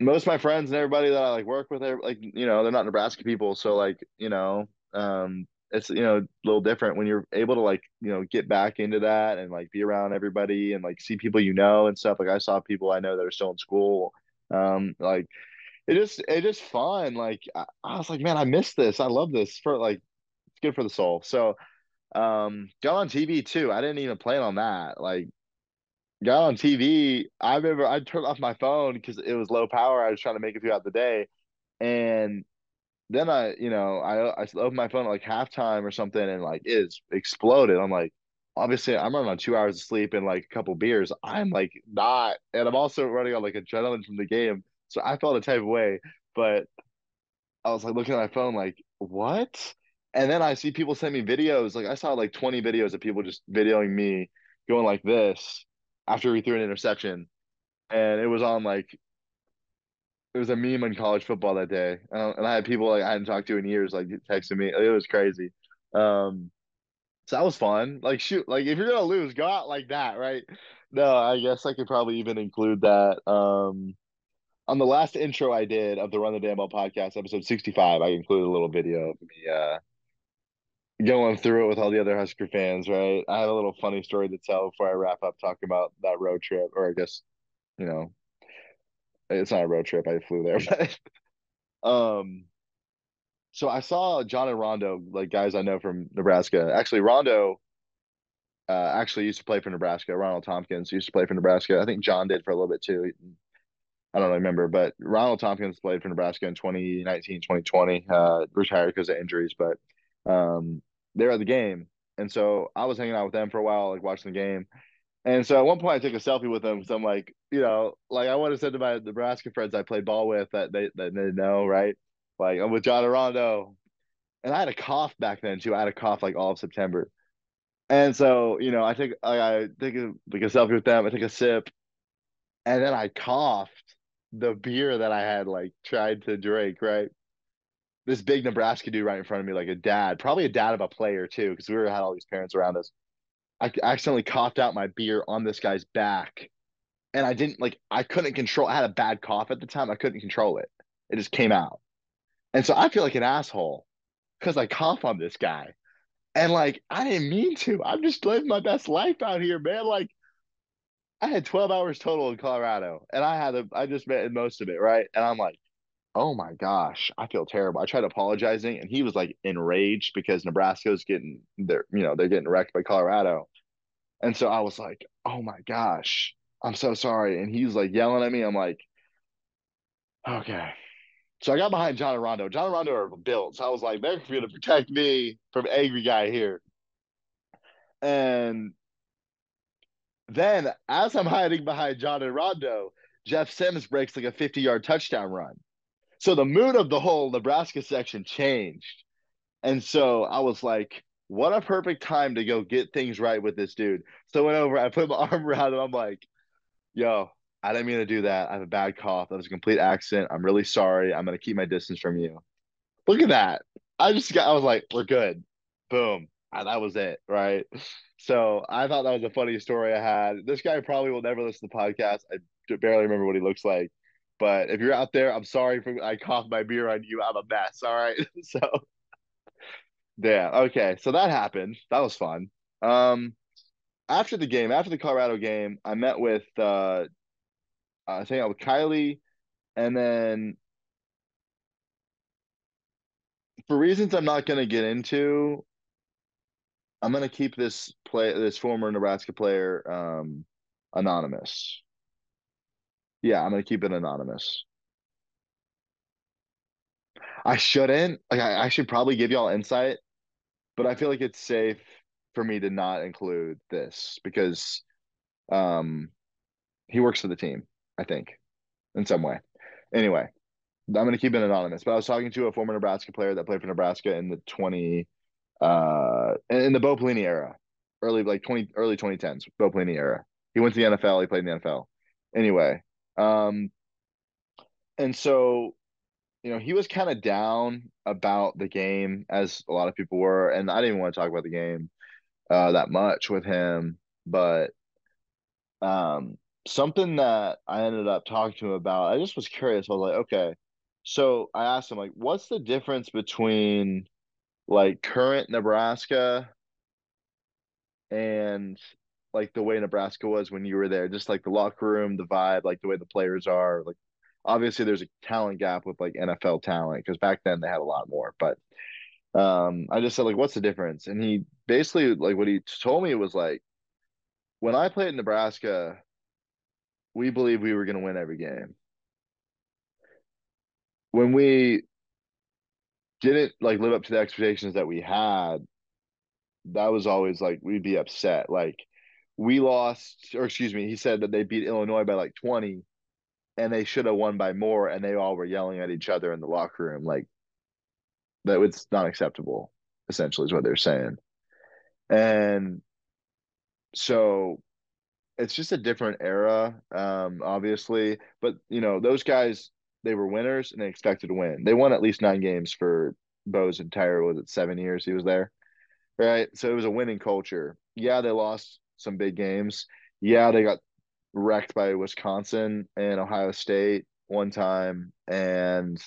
most of my friends and everybody that I like work with, like you know, they're not Nebraska people, so like you know, um, it's you know a little different when you're able to like you know get back into that and like be around everybody and like see people you know and stuff. Like I saw people I know that are still in school, um, like it just it just fun. Like I, I was like, man, I miss this. I love this for like it's good for the soul. So um got on TV too. I didn't even plan on that. Like got on TV. I remember I turned off my phone because it was low power. I was trying to make it throughout the day, and then I, you know, I I opened my phone at like halftime or something, and like it's exploded. I'm like, obviously, I'm running on two hours of sleep and like a couple beers. I'm like not, and I'm also running on like adrenaline from the game, so I felt a type of way. But I was like looking at my phone, like what? And then I see people send me videos. Like I saw like 20 videos of people just videoing me going like this after we threw an interception, and it was on like it was a meme in college football that day, uh, and I had people like I hadn't talked to in years like texting me. It was crazy. Um, so that was fun. Like shoot, like if you're gonna lose, go out like that, right? No, I guess I could probably even include that. Um, on the last intro I did of the Run the Damn Ball podcast, episode 65, I included a little video of me uh, going through it with all the other Husker fans, right? I have a little funny story to tell before I wrap up talking about that road trip, or I guess, you know, it's not a road trip. I flew there, [laughs] but um, so I saw John and Rondo, like guys I know from Nebraska. Actually, Rondo uh, actually used to play for Nebraska. Ronald Thompkins used to play for Nebraska. I think John did for a little bit too. I don't remember, but Ronald Thompkins played for Nebraska in 2019, 2020, uh, retired because of injuries, but um, they were at the game. And so I was hanging out with them for a while, like watching the game. And so at one point I took a selfie with them because I'm like, you know, like I would have said to my Nebraska friends I played ball with that they that they know, right? Like I'm with John Rondo. And I had a cough back then too. I had a cough like all of September. And so, you know, I take I, I take a, like a selfie with them. I take a sip, and then I coughed the beer that I had like tried to drink. Right, this big Nebraska dude right in front of me, like a dad, probably a dad of a player too, because we were had all these parents around us. I accidentally coughed out my beer on this guy's back, and I didn't like I couldn't control. I had a bad cough at the time. I couldn't control it. It just came out, and so I feel like an asshole because I cough on this guy. And like, I didn't mean to. I'm just living my best life out here, man. Like, I had 12 hours total in Colorado, and I had a, I just met most of it, right? And I'm like, oh my gosh, I feel terrible. I tried apologizing, and he was like enraged because Nebraska's getting they're you know they're getting wrecked by Colorado, and so I was like, oh my gosh, I'm so sorry. And he's like yelling at me. I'm like, okay. So I got behind John and Rondo. John and Rondo are built. So I was like, they're going to protect me from angry guy here. And then as I'm hiding behind John and Rondo, Jeff Sims breaks like a 50 yard touchdown run. So the mood of the whole Nebraska section changed. And so I was like, what a perfect time to go get things right with this dude. So I went over, I put my [laughs] arm around him. I'm like, yo, I didn't mean to do that. I have a bad cough. That was a complete accident. I'm really sorry. I'm gonna keep my distance from you. Look at that. I just got I was like, we're good. Boom. And that was it. Right. So I thought that was a funny story I had. This guy probably will never listen to the podcast. I barely remember what he looks like. But if you're out there, I'm sorry for I coughed my beer on you. I'm a mess. All right. [laughs] so yeah, okay. So that happened. That was fun. Um after the game, after the Colorado game, I met with uh I think with Kylie, and then for reasons I'm not going to get into, I'm going to keep this play this former Nebraska player um, anonymous. Yeah, I'm to keep it anonymous. I shouldn't. Like, I, I should probably give y'all insight, but I feel like it's safe for me to not include this because um, he works for the team. I think, in some way. Anyway, I'm to keep it anonymous. But I was talking to a former Nebraska player that played for Nebraska in the 20, uh, in the Bo Pelini era, early like 20, early 2010s, Bo Pelini era. He went to the NFL. He played in the NFL. Anyway, um, and so you know he was kind of down about the game as a lot of people were, and I didn't want to talk about the game uh, that much with him, but um something that I ended up talking to him about, I just was curious. I was like, okay. So I asked him, like, what's the difference between like current Nebraska and like the way Nebraska was when you were there? Just like the locker room, the vibe, like the way the players are. Like, obviously, there's a talent gap with like NFL talent because back then they had a lot more. But um, I just said, like, what's the difference? And he basically, like, what he told me was like, when I played in Nebraska, we believed we were going to win every game. When we didn't like live up to the expectations that we had, that was always like we'd be upset. Like we lost, or excuse me, he said that they beat Illinois by like 20 and they should have won by more, and they all were yelling at each other in the locker room. Like that was not acceptable, essentially, is what they're saying. And so it's just a different era, um, obviously. But you know, those guys they were winners and they expected to win. They won at least nine games for Bo's entire was it seven years he was there, right? So it was a winning culture. Yeah, they lost some big games. Yeah, they got wrecked by Wisconsin and Ohio State one time, and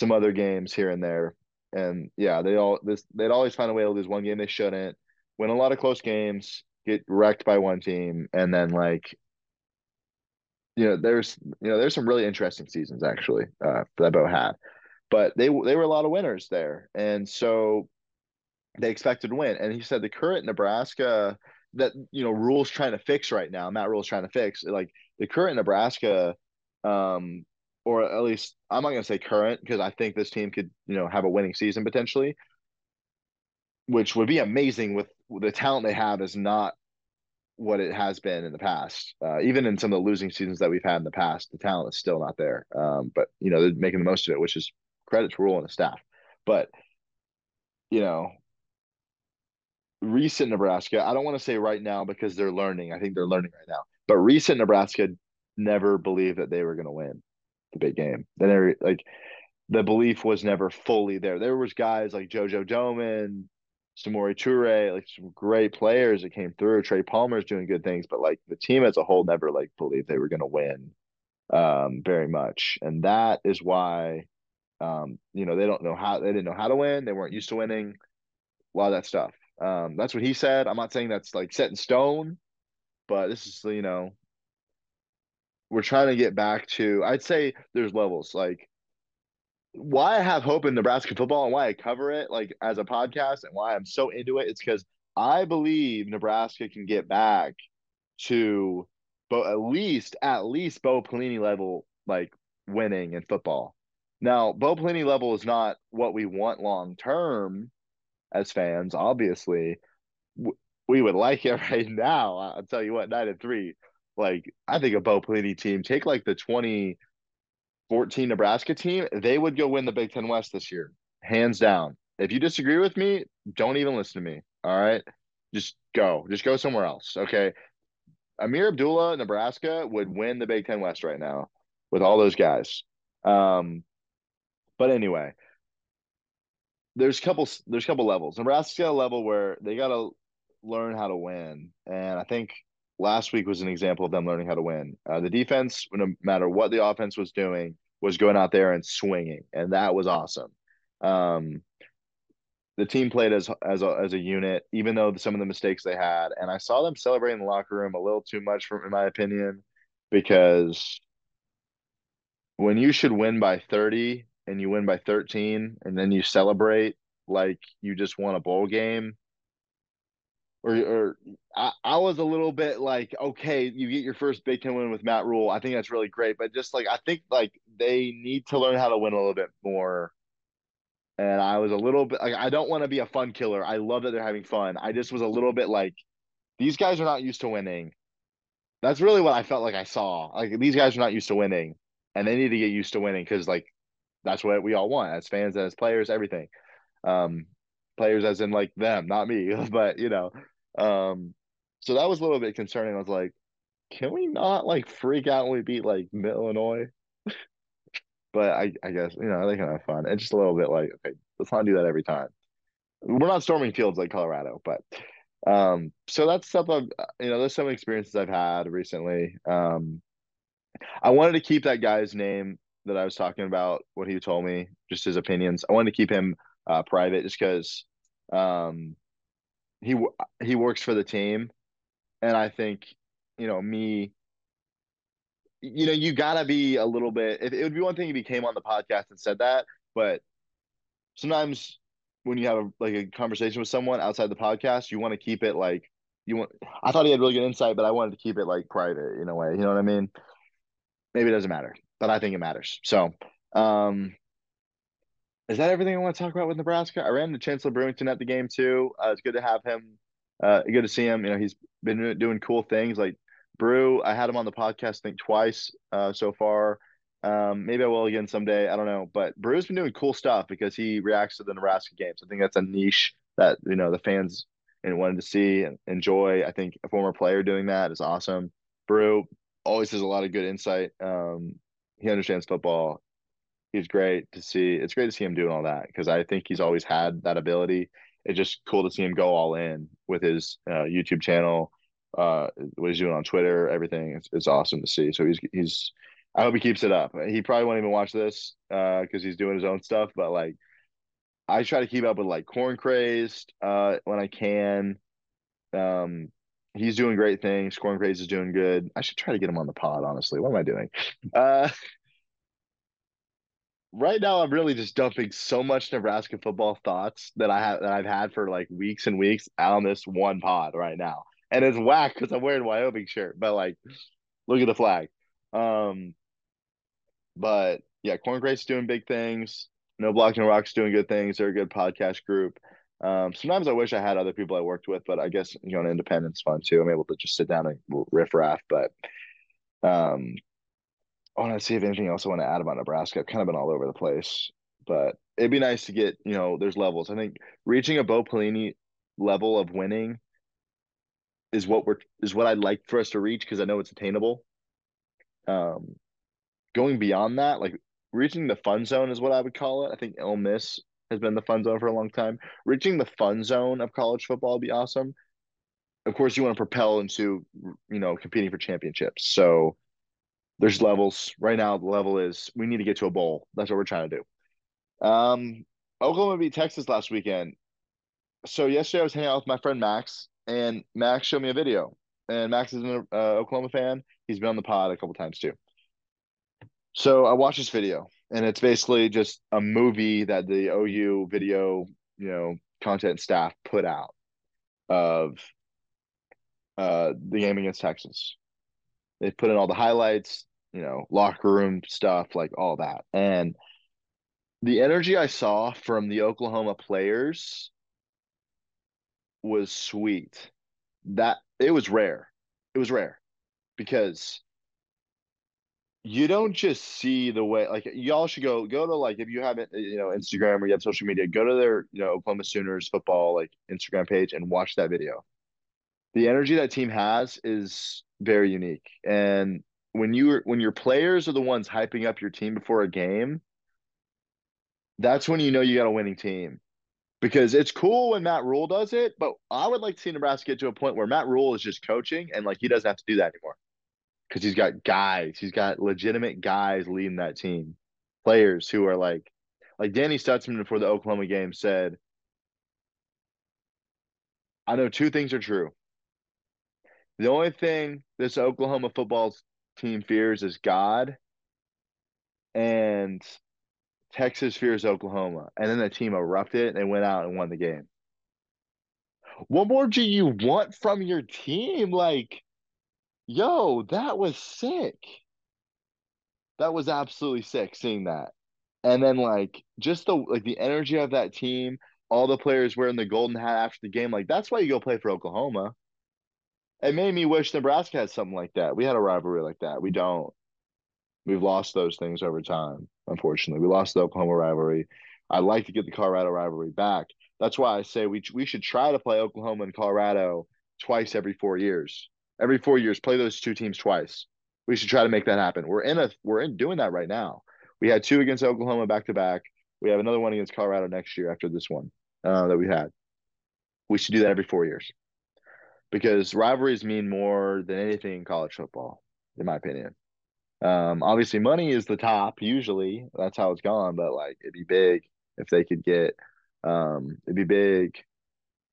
some other games here and there. And yeah, they all this they'd always find a way to lose one game they shouldn't. Win a lot of close games, get wrecked by one team, and then like you know, there's you know, there's some really interesting seasons actually uh, that Bo had, but they they were a lot of winners there, and so they expected to win. And he said the current Nebraska that you know Rhule's trying to fix right now, Matt Rhule's trying to fix like the current Nebraska, um, or at least I'm not gonna say current because I think this team could you know have a winning season potentially, which would be amazing with the talent they have is not what it has been in the past. Uh, even in some of the losing seasons that we've had in the past, the talent is still not there. Um, but you know they're making the most of it, which is credit to Rhule and the staff. But you know, recent Nebraska, I don't want to say right now because they're learning. I think they're learning right now. But recent Nebraska never believed that they were going to win the big game. They never like the belief was never fully there. There was guys like JoJo Domann, Samori Toure, like some great players that came through. Trey Palmer's doing good things, but like the team as a whole never like believed they were going to win um, very much, and that is why um, you know they don't know how they didn't know how to win. They weren't used to winning. A lot of that stuff. Um, that's what he said. I'm not saying that's like set in stone, but this is you know we're trying to get back to. I'd say there's levels like why I have hope in Nebraska football and why I cover it like as a podcast and why I'm so into it. It's because I believe Nebraska can get back to but at least at least Bo Pelini level like winning in football. Now, Bo Pelini level is not what we want long term as fans, obviously. We would like it [laughs] right now. I'll tell you what, nine and three. Like, I think a Bo Pelini team, take like the 2014 Nebraska team, they would go win the Big Ten West this year, hands down. If you disagree with me, don't even listen to me. All right. Just go. Just go somewhere else. Okay. Ameer Abdullah, Nebraska would win the Big Ten West right now with all those guys. Um, but anyway, there's couple there's couple levels. Nebraska's got a level where they got to learn how to win, and I think last week was an example of them learning how to win. Uh, the defense, no matter what the offense was doing, was going out there and swinging, and that was awesome. Um, the team played as as a, as a unit, even though some of the mistakes they had, and I saw them celebrating in the locker room a little too much, from in my opinion, because when you should win by thirty and you win by thirteen, and then you celebrate like you just won a bowl game, or or I, I was a little bit like, okay, you get your first Big Ten win with Matt Rhule. I think that's really great, but just like I think like they need to learn how to win a little bit more and I was a little bit like I don't want to be a fun killer. I love that they're having fun. I just was a little bit like these guys are not used to winning. That's really what I felt like I saw. Like these guys are not used to winning, and they need to get used to winning because like that's what we all want as fans, as players, everything. Um, players as in like them, not me, [laughs] but you know. Um, so that was a little bit concerning. I was like, can we not like freak out when we beat like Illinois? [laughs] but I, I guess you know they can have fun. It's just a little bit like okay, let's not do that every time. We're not storming fields like Colorado, but um, so that's stuff I've you know there's some experiences I've had recently. Um, I wanted to keep that guy's name that I was talking about, what he told me, just his opinions. I wanted to keep him uh, private, just because um, he he works for the team, and I think you know me you know, you gotta be a little bit. It, it would be one thing if he came on the podcast and said that, but sometimes when you have a, like a conversation with someone outside the podcast, you want to keep it like you want. I thought he had really good insight, but I wanted to keep it like private in a way. You know what I mean? Maybe it doesn't matter, but I think it matters. So, um, is that everything I want to talk about with Nebraska? I ran into Chancellor Brewington at the game too. Uh, it's good to have him. Uh, good to see him. You know, he's been doing cool things like Brew, I had him on the podcast, I think twice uh, so far. Um, maybe I will again someday. I don't know. But Brew's been doing cool stuff because he reacts to the Nebraska games. I think that's a niche that you know the fans and wanted to see and enjoy. I think a former player doing that is awesome. Brew always has a lot of good insight. Um, he understands football. He's great to see. It's great to see him doing all that because I think he's always had that ability. It's just cool to see him go all in with his uh, YouTube channel uh, what he's doing on Twitter, everything. It's, it's awesome to see. So he's he's. I hope he keeps it up. He probably won't even watch this because uh, he's doing his own stuff. But like, I try to keep up with like Corn Crazed uh, when I can. Um, he's doing great things. Corn Crazed is doing good. I should try to get him on the pod. Honestly, what am I doing? Uh, right now, I'm really just dumping so much Nebraska football thoughts that I have that I've had for like weeks and weeks on this one pod right now and it's whack because I'm wearing Wyoming shirt. But like, look at the flag. Um, but yeah, Corn Crazed's doing big things. No Blocking Rocks doing good things. They're a good podcast group. Um, sometimes I wish I had other people I worked with, but I guess you know, an independent's fun too. I'm able to just sit down and riff raff. But um, I want to see if anything else I want to add about Nebraska. I've kind of been all over the place, but it'd be nice to get you know, there's levels. I think reaching a Bo Pelini level of winning is what we're is what I'd like for us to reach because I know it's attainable. Um, going beyond that, like reaching the fun zone is what I would call it. I think Ole Miss has been the fun zone for a long time. Reaching the fun zone of college football would be awesome. Of course, you want to propel into you know competing for championships. So there's levels. Right now, the level is we need to get to a bowl. That's what we're trying to do. Um, Oklahoma beat Texas last weekend. So yesterday I was hanging out with my friend Max, and Max showed me a video. And Max is an uh, Oklahoma fan. He's been on the pod a couple times too. So I watched this video, and it's basically just a movie that the OU video, you know, content staff put out of uh, the game against Texas. They put in all the highlights, you know, locker room stuff, like all that. And the energy I saw from the Oklahoma players was sweet. That it was rare. It was rare because you don't just see the way like y'all should go go to like if you haven't uh, you know Instagram or you have social media, go to their you know Oklahoma Sooners football like Instagram page and watch that video. The energy that team has is very unique. And when you when your players are the ones hyping up your team before a game, that's when you know you got a winning team because it's cool when Matt Rhule does it, but I would like to see Nebraska get to a point where Matt Rhule is just coaching and like he doesn't have to do that anymore because he's got guys, he's got legitimate guys leading that team, players who are like, like Danny Stutsman before the Oklahoma game said, I know two things are true. The only thing this Oklahoma football team fears is God and Texas fears Oklahoma, and then the team erupted and went out and won the game. What more do you want from your team? Like, yo, that was sick. That was absolutely sick seeing that. And then like just the like the energy of that team, all the players wearing the golden hat after the game, like that's why you go play for Oklahoma. It made me wish Nebraska had something like that. We had a rivalry like that. We don't. We've lost those things over time, unfortunately. We lost the Oklahoma rivalry. I'd like to get the Colorado rivalry back. That's why I say we we should try to play Oklahoma and Colorado twice every four years. Every four years, play those two teams twice. We should try to make that happen. We're in a we're in doing that right now. We had two against Oklahoma back to back. We have another one against Colorado next year after this one uh, that we had. We should do that every four years because rivalries mean more than anything in college football, in my opinion. Um, obviously, money is the top. Usually, that's how it's gone. But like, it'd be big if they could get. Um, it'd be big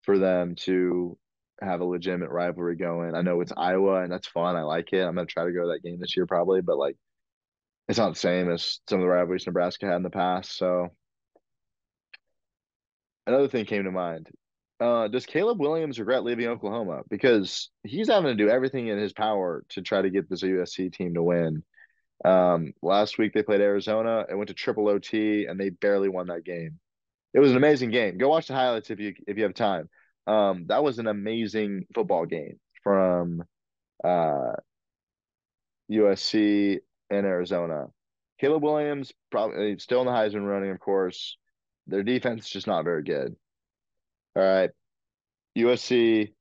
for them to have a legitimate rivalry going. I know it's Iowa, and that's fun. I like it. I'm gonna try to go to that game this year probably, but like, it's not the same as some of the rivalries Nebraska had in the past. So, another thing came to mind. Uh, does Caleb Williams regret leaving Oklahoma? Because he's having to do everything in his power to try to get this USC team to win. Um, last week they played Arizona and went to triple OT and they barely won that game. It was an amazing game. Go watch the highlights if you if you have time. Um, that was an amazing football game from uh, USC and Arizona. Caleb Williams probably still in the Heisman running, of course. Their defense is just not very good. All right. USC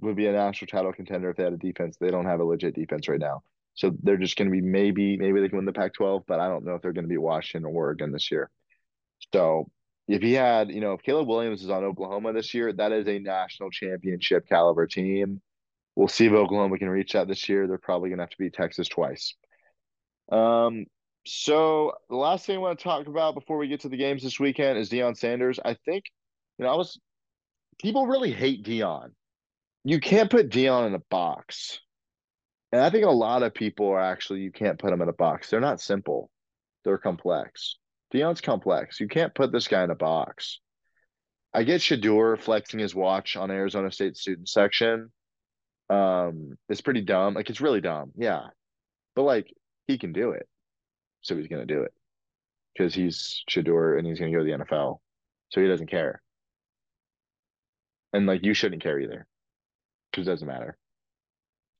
would be a national title contender if they had a defense. They don't have a legit defense right now. So they're just going to be maybe, maybe they can win the Pac 12, but I don't know if they're going to be Washington or Oregon this year. So if he had, you know, if Caleb Williams is on Oklahoma this year, that is a national championship caliber team. We'll see if Oklahoma can reach that this year. They're probably going to have to beat Texas twice. Um, so the last thing I want to talk about before we get to the games this weekend is Deion Sanders. I think, you know, I was people really hate Deion. You can't put Deion in a box. And I think a lot of people are actually you can't put them in a box. They're not simple. They're complex. Deion's complex. You can't put this guy in a box. I get Shedeur flexing his watch on Arizona State student section. Um, it's pretty dumb. Like it's really dumb. Yeah. But like he can do it. So he's gonna do it. Because he's Shedeur and he's gonna go to the NFL. So he doesn't care. And like you shouldn't care either. Because it doesn't matter.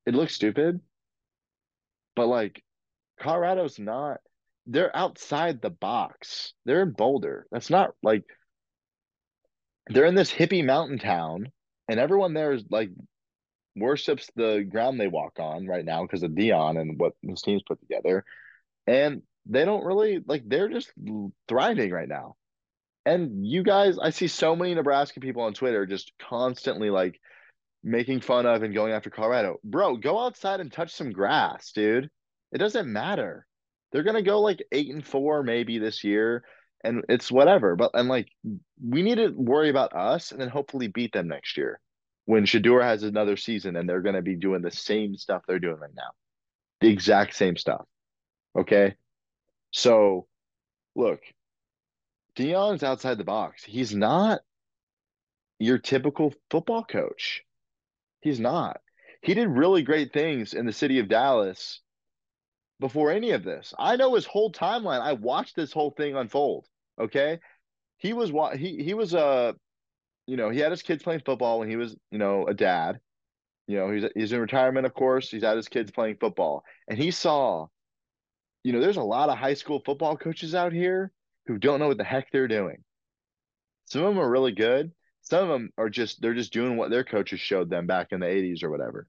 It looks stupid. But like Colorado's not they're outside the box. They're in Boulder. That's not like they're in this hippie mountain town, and everyone there is like worships the ground they walk on right now because of Deion and what his team's put together. And they don't really like they're just thriving right now. And you guys, I see so many Nebraska people on Twitter just constantly like making fun of and going after Colorado. Bro, go outside and touch some grass, dude. It doesn't matter. They're gonna go like eight and four maybe this year, and it's whatever. But and like we need to worry about us and then hopefully beat them next year when Shedeur has another season and they're gonna be doing the same stuff they're doing right now. The exact same stuff. Okay. So look, Deion's outside the box. He's not your typical football coach. He's not. He did really great things in the city of Dallas before any of this. I know his whole timeline. I watched this whole thing unfold. Okay. He was he he was a uh, you know, he had his kids playing football when he was, you know, a dad. You know, he's he's in retirement, of course. He's had his kids playing football. And he saw, you know, there's a lot of high school football coaches out here who don't know what the heck they're doing. Some of them are really good. Some of them are just they're just doing what their coaches showed them back in the 80s or whatever.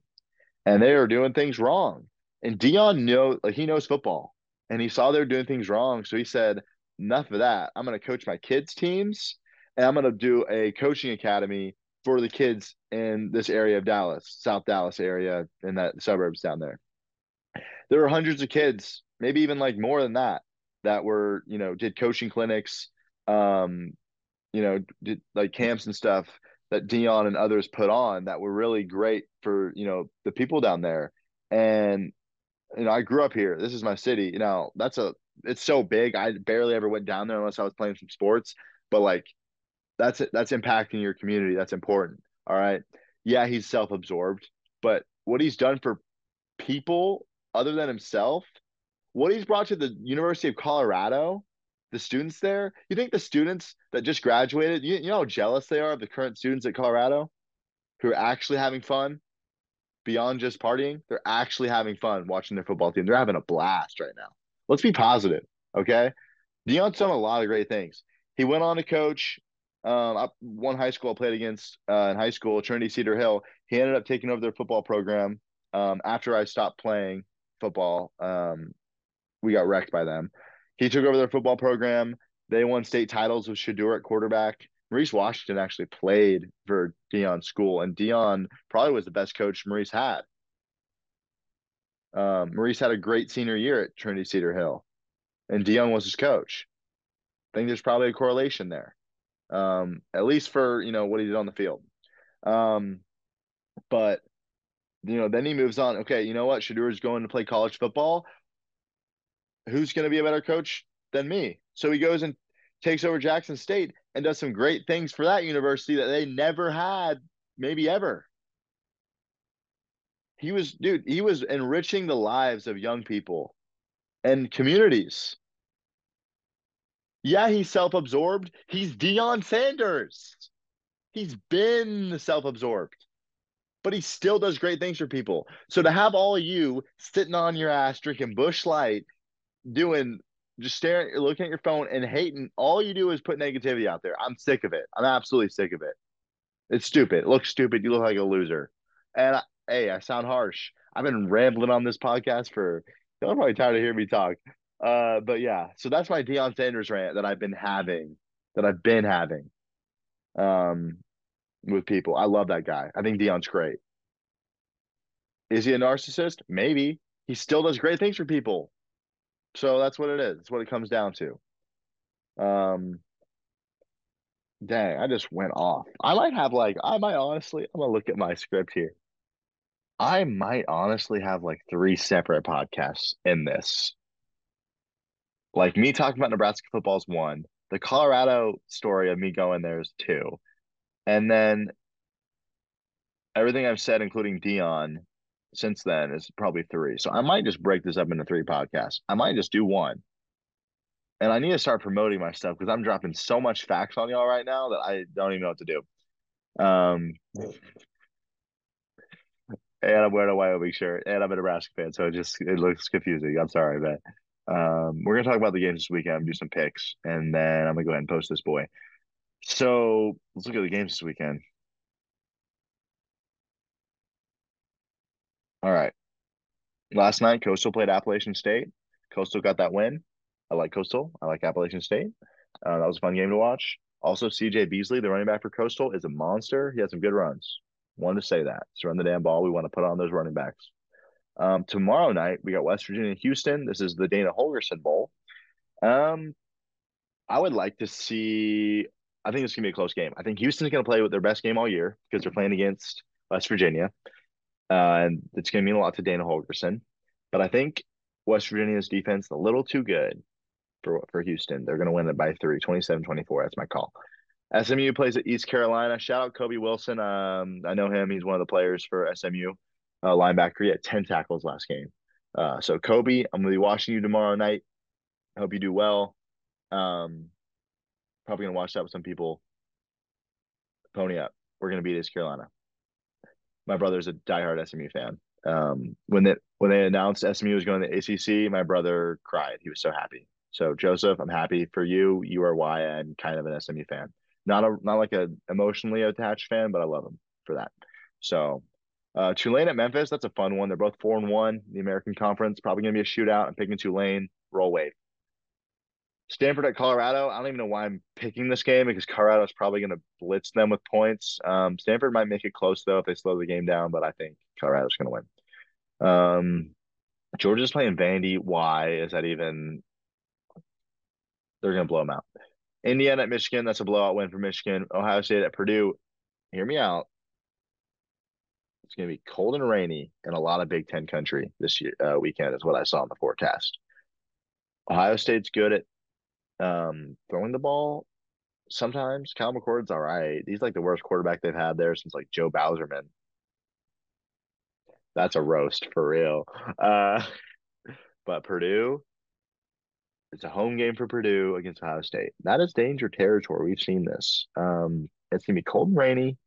And they are doing things wrong. And Deion know like he knows football. And he saw they're doing things wrong. So he said, enough of that. I'm gonna coach my kids' teams and I'm gonna do a coaching academy for the kids in this area of Dallas, South Dallas area, in that suburbs down there. There were hundreds of kids, maybe even like more than that, that were you know did coaching clinics um you know did like camps and stuff that Deion and others put on that were really great for you know the people down there and you know I grew up here. This is my city. You know that's a it's so big. I barely ever went down there unless I was playing some sports but like that's it that's impacting your community. That's important. All right? Yeah he's self-absorbed but what he's done for people other than himself what he's brought to the University of Colorado, the students there, you think the students that just graduated, you, you know how jealous they are of the current students at Colorado who are actually having fun beyond just partying? They're actually having fun watching their football team. They're having a blast right now. Let's be positive, okay? Deion's done a lot of great things. He went on to coach um, one high school I played against uh, in high school, Trinity Cedar Hill. He ended up taking over their football program um, after I stopped playing football. Um, we got wrecked by them. He took over their football program. They won state titles with Shedeur at quarterback. Maurice Washington actually played for Deion's school, and Deion probably was the best coach Maurice had. Um, Maurice had a great senior year at Trinity Cedar Hill, and Deion was his coach. I think there's probably a correlation there, um, at least for you know what he did on the field. Um, but you know, then he moves on. Okay, you know what? Shedeur is going to play college football who's going to be a better coach than me? So he goes and takes over Jackson State and does some great things for that university that they never had, maybe ever. He was, dude, he was enriching the lives of young people and communities. Yeah, he's self absorbed. He's Deion Sanders. He's been self absorbed, but he still does great things for people. So to have all of you sitting on your ass drinking Busch Light doing just staring, looking at your phone and hating. All you do is put negativity out there. I'm sick of it. I'm absolutely sick of it. It's stupid. It looks stupid. You look like a loser. And I, hey, I sound harsh. I've been rambling on this podcast for. Y'all probably tired of hearing me talk. Uh, but yeah, so that's my Deion Sanders rant that I've been having, that I've been having, um, with people. I love that guy. I think Deion's great. Is he a narcissist? Maybe. He still does great things for people. So that's what it is. It's what it comes down to. Um, dang, I just went off. I might have like, I might honestly, I'm gonna look at my script here. I might honestly have like three separate podcasts in this. Like me talking about Nebraska football is one. The Colorado story of me going there is two. And then everything I've said, including Deion, since then is probably three. So I might just break this up into three podcasts. I might just do one. And I need to start promoting my stuff because I'm dropping so much facts on y'all right now that I don't even know what to do. Um, and I'm wearing a Wyoming shirt, and I'm a Nebraska fan, so it just it looks confusing. I'm sorry, but um, we're gonna talk about the games this weekend, do some picks, and then I'm gonna go ahead and post this boy. So let's look at the games this weekend. All right. Last night, Coastal played Appalachian State. Coastal got that win. I like Coastal. I like Appalachian State. Uh, that was a fun game to watch. Also, CJ Beasley, the running back for Coastal, is a monster. He had some good runs. Wanted to say that. So run the damn ball. We want to put on those running backs. Um, tomorrow night, we got West Virginia and Houston. This is the Dana Holgorsen Bowl. Um, I would like to see. I think it's gonna be a close game. I think Houston's gonna play with their best game all year because they're playing against West Virginia, uh, and it's gonna mean a lot to Dana Holgorsen. But I think West Virginia's defense is a little too good for for Houston. They're gonna win it by three, 27-24. That's my call. SMU plays at East Carolina. Shout out Kobe Wilson. Um, I know him. He's one of the players for SMU uh, linebacker. He had 10 tackles last game. Uh, so Kobe, I'm gonna be watching you tomorrow night. I hope you do well. Um, probably gonna watch that with some people. Pony up. We're gonna beat East Carolina. My brother's a diehard SMU fan. Um, when they when they announced SMU was going to ACC, my brother cried. He was so happy. So Joseph, I'm happy for you. You are why I'm kind of an SMU fan. Not a not like a emotionally attached fan, but I love him for that. So uh, Tulane at Memphis, that's a fun one. They're both four and one. The American Conference probably going to be a shootout. I'm picking Tulane. Roll wave. Stanford at Colorado. I don't even know why I'm picking this game because Colorado is probably going to blitz them with points. Um, Stanford might make it close though if they slow the game down, but I think Colorado's going to win. Um, Georgia's playing Vandy. Why is that even? They're going to blow them out. Indiana at Michigan. That's a blowout win for Michigan. Ohio State at Purdue. Hear me out. It's going to be cold and rainy in a lot of Big Ten country this year, uh, weekend, is what I saw in the forecast. Ohio State's good at um, throwing the ball sometimes. Kyle McCord's all right. He's like the worst quarterback they've had there since like Joe Bauserman. That's a roast for real. Uh, [laughs] but Purdue, it's a home game for Purdue against Ohio State. That is danger territory. We've seen this. Um, it's gonna be cold and rainy.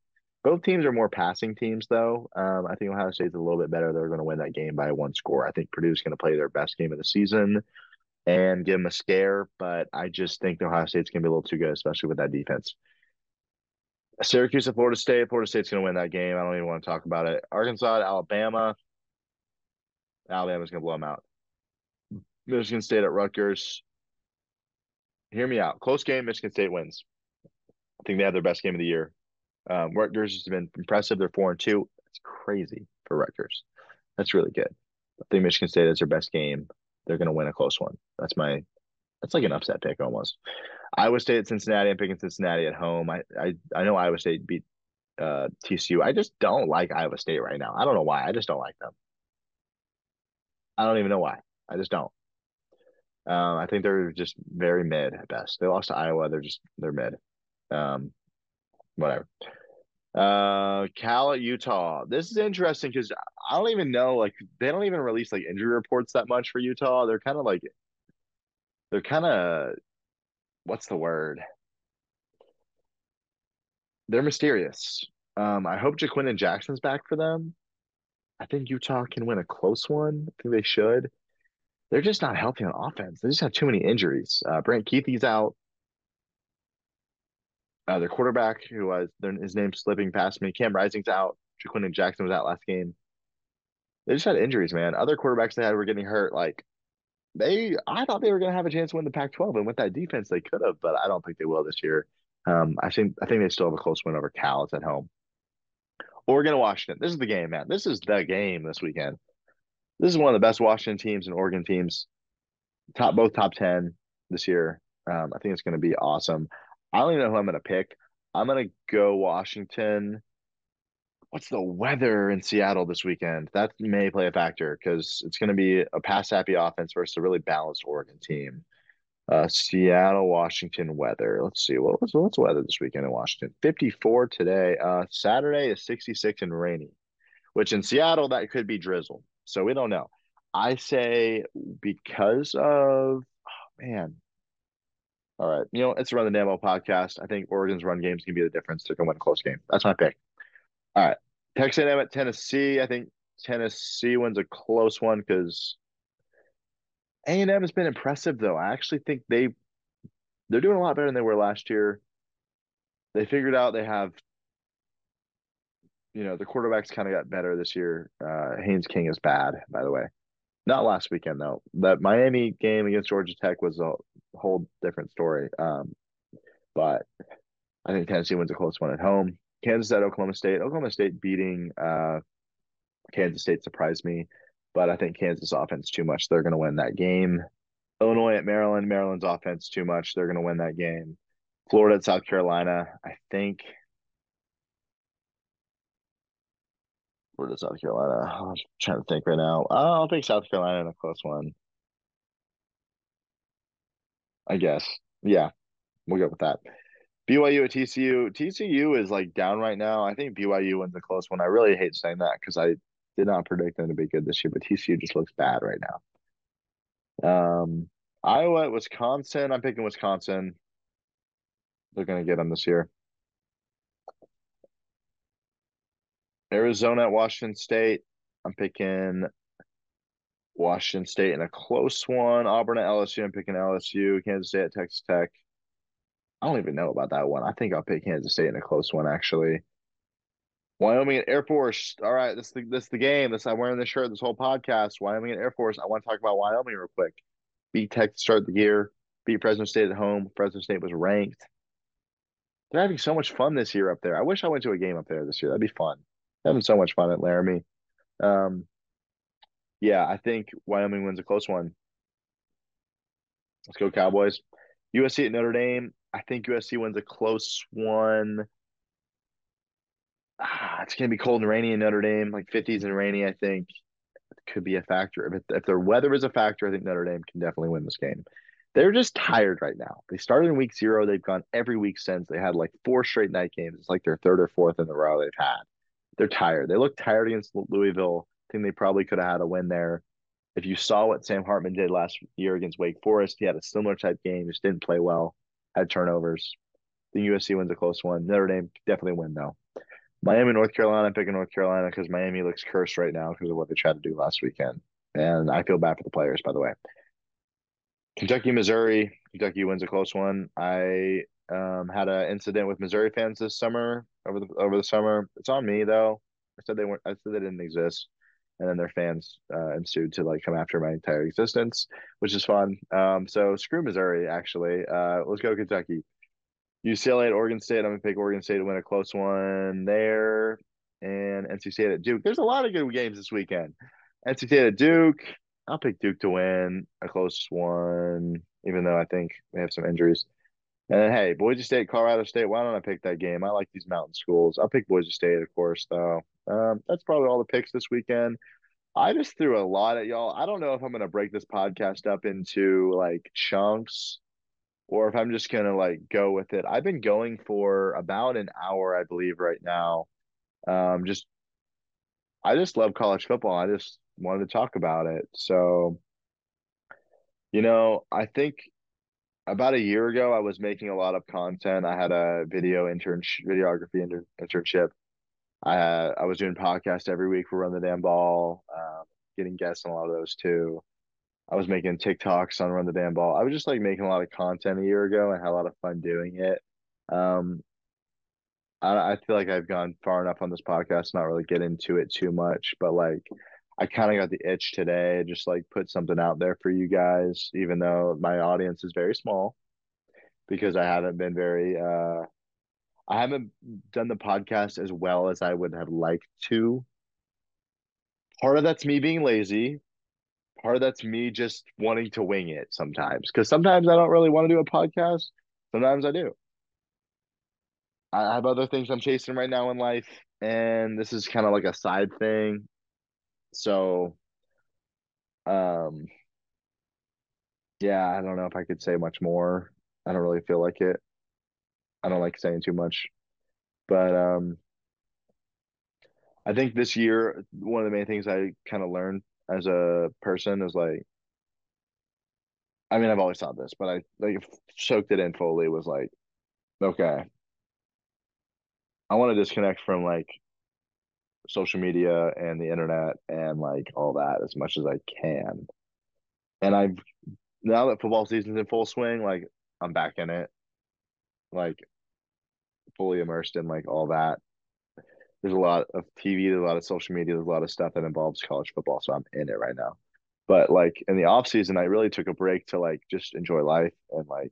Both teams are more passing teams, though. Um, I think Ohio State's a little bit better. They're going to win that game by one score. I think Purdue's going to play their best game of the season and give them a scare, but I just think the Ohio State's going to be a little too good, especially with that defense. Syracuse at Florida State. Florida State's going to win that game. I don't even want to talk about it. Arkansas Alabama. Alabama's going to blow them out. Michigan State at Rutgers. Hear me out. Close game. Michigan State wins. I think they have their best game of the year. Um, Rutgers has been impressive. They're four and two. That's crazy for Rutgers. That's really good. I think Michigan State is their best game. They're going to win a close one. That's my. That's like an upset pick almost. Iowa State at Cincinnati. I'm picking Cincinnati at home. I I, I know Iowa State beat uh, TCU. I just don't like Iowa State right now. I don't know why. I just don't like them. I don't even know why. I just don't. Um, I think they're just very mid at best. They lost to Iowa. They're just they're mid. Um, whatever. Uh, Cal at Utah. This is interesting because I don't even know. Like they don't even release like injury reports that much for Utah. They're kind of like they're kind of what's the word? They're mysterious. Um, I hope Ja'Quinden Jackson's back for them. I think Utah can win a close one. I think they should. They're just not healthy on offense. They just have too many injuries. Uh, Brant Kuithe's out. Uh, their quarterback, who was their, his name slipping past me, Cam Rising's out. Ja'Quinden Jackson was out last game. They just had injuries, man. Other quarterbacks they had were getting hurt. Like they, I thought they were going to have a chance to win the Pac-12, and with that defense, they could have, but I don't think they will this year. Um, I think I think they still have a close win over Cal. It's at home. Oregon, Washington. This is the game, man. This is the game this weekend. This is one of the best Washington teams and Oregon teams. Top both top ten this year. Um, I think it's going to be awesome. I don't even know who I'm going to pick. I'm going to go Washington. What's the weather in Seattle this weekend? That may play a factor because it's going to be a pass happy offense versus a really balanced Oregon team. Uh, Seattle, Washington weather. Let's see. What was what's the weather this weekend in Washington? 54 today. Uh, Saturday is 66 and rainy, which in Seattle that could be drizzle. So we don't know. I say because of oh, man. All right, you know it's run the Namo podcast. I think Oregon's run games can be the difference. They're going to win a close game. That's my pick. All right, Texas A&M at Tennessee. I think Tennessee wins a close one because A&M has been impressive, though. I actually think they they're doing a lot better than they were last year. they figured out they have you know the quarterbacks kind of got better this year. Uh, Haynes King is bad, by the way. Not last weekend though. That Miami game against Georgia Tech was a whole different story. Um, but I think Tennessee wins a close one at home. Kansas at Oklahoma State. Oklahoma State beating uh, Kansas State surprised me, but I think Kansas offense too much. They're going to win that game. Illinois at Maryland. Maryland's offense too much. They're going to win that game. Florida at South Carolina. I think. Florida, South Carolina. I'm trying to think right now. I'll take South Carolina in a close one. I guess. Yeah, we'll go with that. BYU at TCU. TCU is like down right now. I think BYU wins a close one. I really hate saying that because I did not predict them to be good this year, but TCU just looks bad right now. Um, Iowa at Wisconsin. I'm picking Wisconsin. They're going to get them this year. Arizona at Washington State. I'm picking Washington State in a close one. Auburn at LSU. I'm picking LSU. Kansas State at Texas Tech. I don't even know about that one. I think I'll pick Kansas State in a close one, actually. Wyoming at Air Force. All right, this is the this is the game. This I'm wearing this shirt this whole podcast. Wyoming at Air Force. I want to talk about Wyoming real quick. Beat Tech to start the year. Beat Fresno State at home. Fresno State was ranked. They're having so much fun this year up there. I wish I went to a game up there this year. That'd be fun. Having so much fun at Laramie. Um, yeah, I think Wyoming wins a close one. Let's go Cowboys. USC at Notre Dame. I think USC wins a close one. Ah, it's gonna be cold and rainy in Notre Dame, like 50s and rainy. I think could be a factor. If it, if their weather is a factor, I think Notre Dame can definitely win this game. They're just tired right now. They started in week zero. They've gone every week since. They had like four straight night games. It's like their third or fourth in the row they've had. They're tired. They look tired against Louisville. I think they probably could have had a win there. If you saw what Sam Hartman did last year against Wake Forest, he had a similar type game, just didn't play well had turnovers. The USC wins a close one. Notre Dame definitely win though. Miami, North Carolina. I'm picking North Carolina because Miami looks cursed right now because of what they tried to do last weekend, and I feel bad for the players. By the way, Kentucky, Missouri. Kentucky wins a close one. I um, had an incident with Missouri fans this summer over the over the summer. It's on me though. I said they weren't. I said they didn't exist, and then their fans uh, ensued to like come after my entire existence, which is fun. Um, so screw Missouri. Actually, uh, let's go Kentucky. UCLA at Oregon State. I'm gonna pick Oregon State to win a close one there, and NC State at Duke. There's a lot of good games this weekend. NC State at Duke. I'll pick Duke to win a close one, even though I think they have some injuries. And then, hey, Boise State, Colorado State. Why don't I pick that game? I like these mountain schools. I'll pick Boise State, of course, though. Um, that's probably all the picks this weekend. I just threw a lot at y'all. I don't know if I'm gonna break this podcast up into like chunks or if I'm just gonna like go with it. I've been going for about an hour, I believe, right now. Um, just I just love college football. I just wanted to talk about it. So, you know, I think about a year ago, I was making a lot of content. I had a video intern videography inter- internship. I I was doing podcasts every week for Run the Damn Ball, um, getting guests on a lot of those too. I was making TikToks on Run the Damn Ball. I was just like making a lot of content a year ago and had a lot of fun doing it. Um, I, I feel like I've gone far enough on this podcast, not really get into it too much, but like I kind of got the itch today, just like put something out there for you guys, even though my audience is very small because I haven't been very, uh, I haven't done the podcast as well as I would have liked to. Part of that's me being lazy. Part of that's me just wanting to wing it sometimes because sometimes I don't really want to do a podcast. Sometimes I do. I have other things I'm chasing right now in life, and this is kind of like a side thing. So, um, yeah, I don't know if I could say much more. I don't really feel like it. I don't like saying too much, but um, I think this year one of the main things I kind of learned as a person is like, I mean, I've always thought this, but I like soaked it in fully. Was like, okay, I want to disconnect from like social media and the internet and like all that as much as I can. And I've now that football season's in full swing, like I'm back in it. Like fully immersed in like all that. There's a lot of TV, there's a lot of social media, there's a lot of stuff that involves college football, so I'm in it right now. But like in the off season, I really took a break to like just enjoy life and like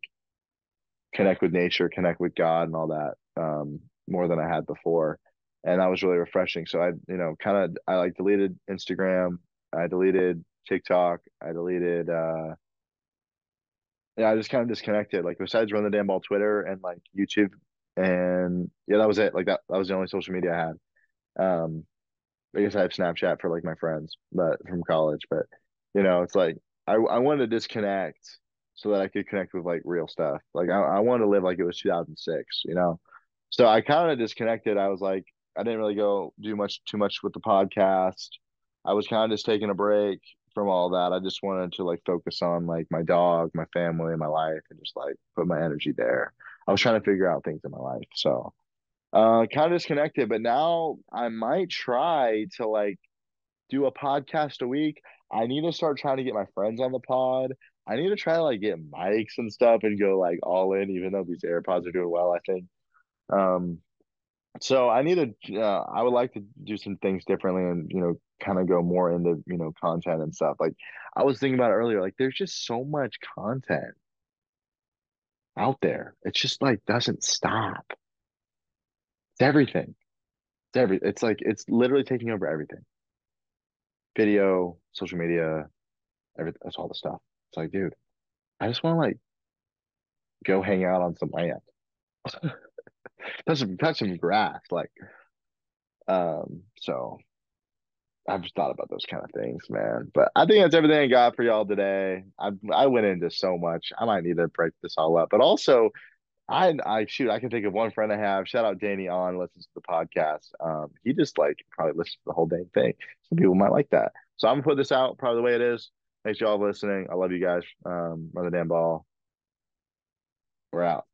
connect with nature, connect with God and all that um, more than I had before. And that was really refreshing. So I, you know, kind of I like deleted Instagram, I deleted TikTok, I deleted uh yeah, I just kind of disconnected. Like besides run the damn ball Twitter and like YouTube and yeah, that was it. Like that that was the only social media I had. Um I guess I have Snapchat for like my friends, but from college. But you know, it's like I I wanted to disconnect so that I could connect with like real stuff. Like I I wanted to live like it was 2006, you know. So I kind of disconnected. I was like I didn't really go do much too much with the podcast. I was kind of just taking a break from all that. I just wanted to like focus on like my dog, my family, my life, and just like put my energy there. I was trying to figure out things in my life. So uh kind of disconnected, but now I might try to like do a podcast a week. I need to start trying to get my friends on the pod. I need to try to like get mics and stuff and go like all in, even though these AirPods are doing well, I think. Um, so I need to, uh, I would like to do some things differently and, you know, kind of go more into, you know, content and stuff. Like I was thinking about earlier, like there's just so much content out there. It's just like doesn't stop. It's everything. It's every, it's like, it's literally taking over everything. Video, social media, everything, that's all the stuff. It's like, dude, I just want to like go hang out on some land. [laughs] touch some touch some grass. Like um, so I've just thought about those kind of things, man. But I think that's everything I got for y'all today. I I went into so much. I might need to break this all up. But also, I I shoot, I can think of one friend I have. Shout out Danny on listens to the podcast. Um, he just like probably listens to the whole dang thing. Some people might like that. So I'm gonna put this out probably the way it is. Thanks y'all listening. I love you guys. Um, run the damn ball. We're out.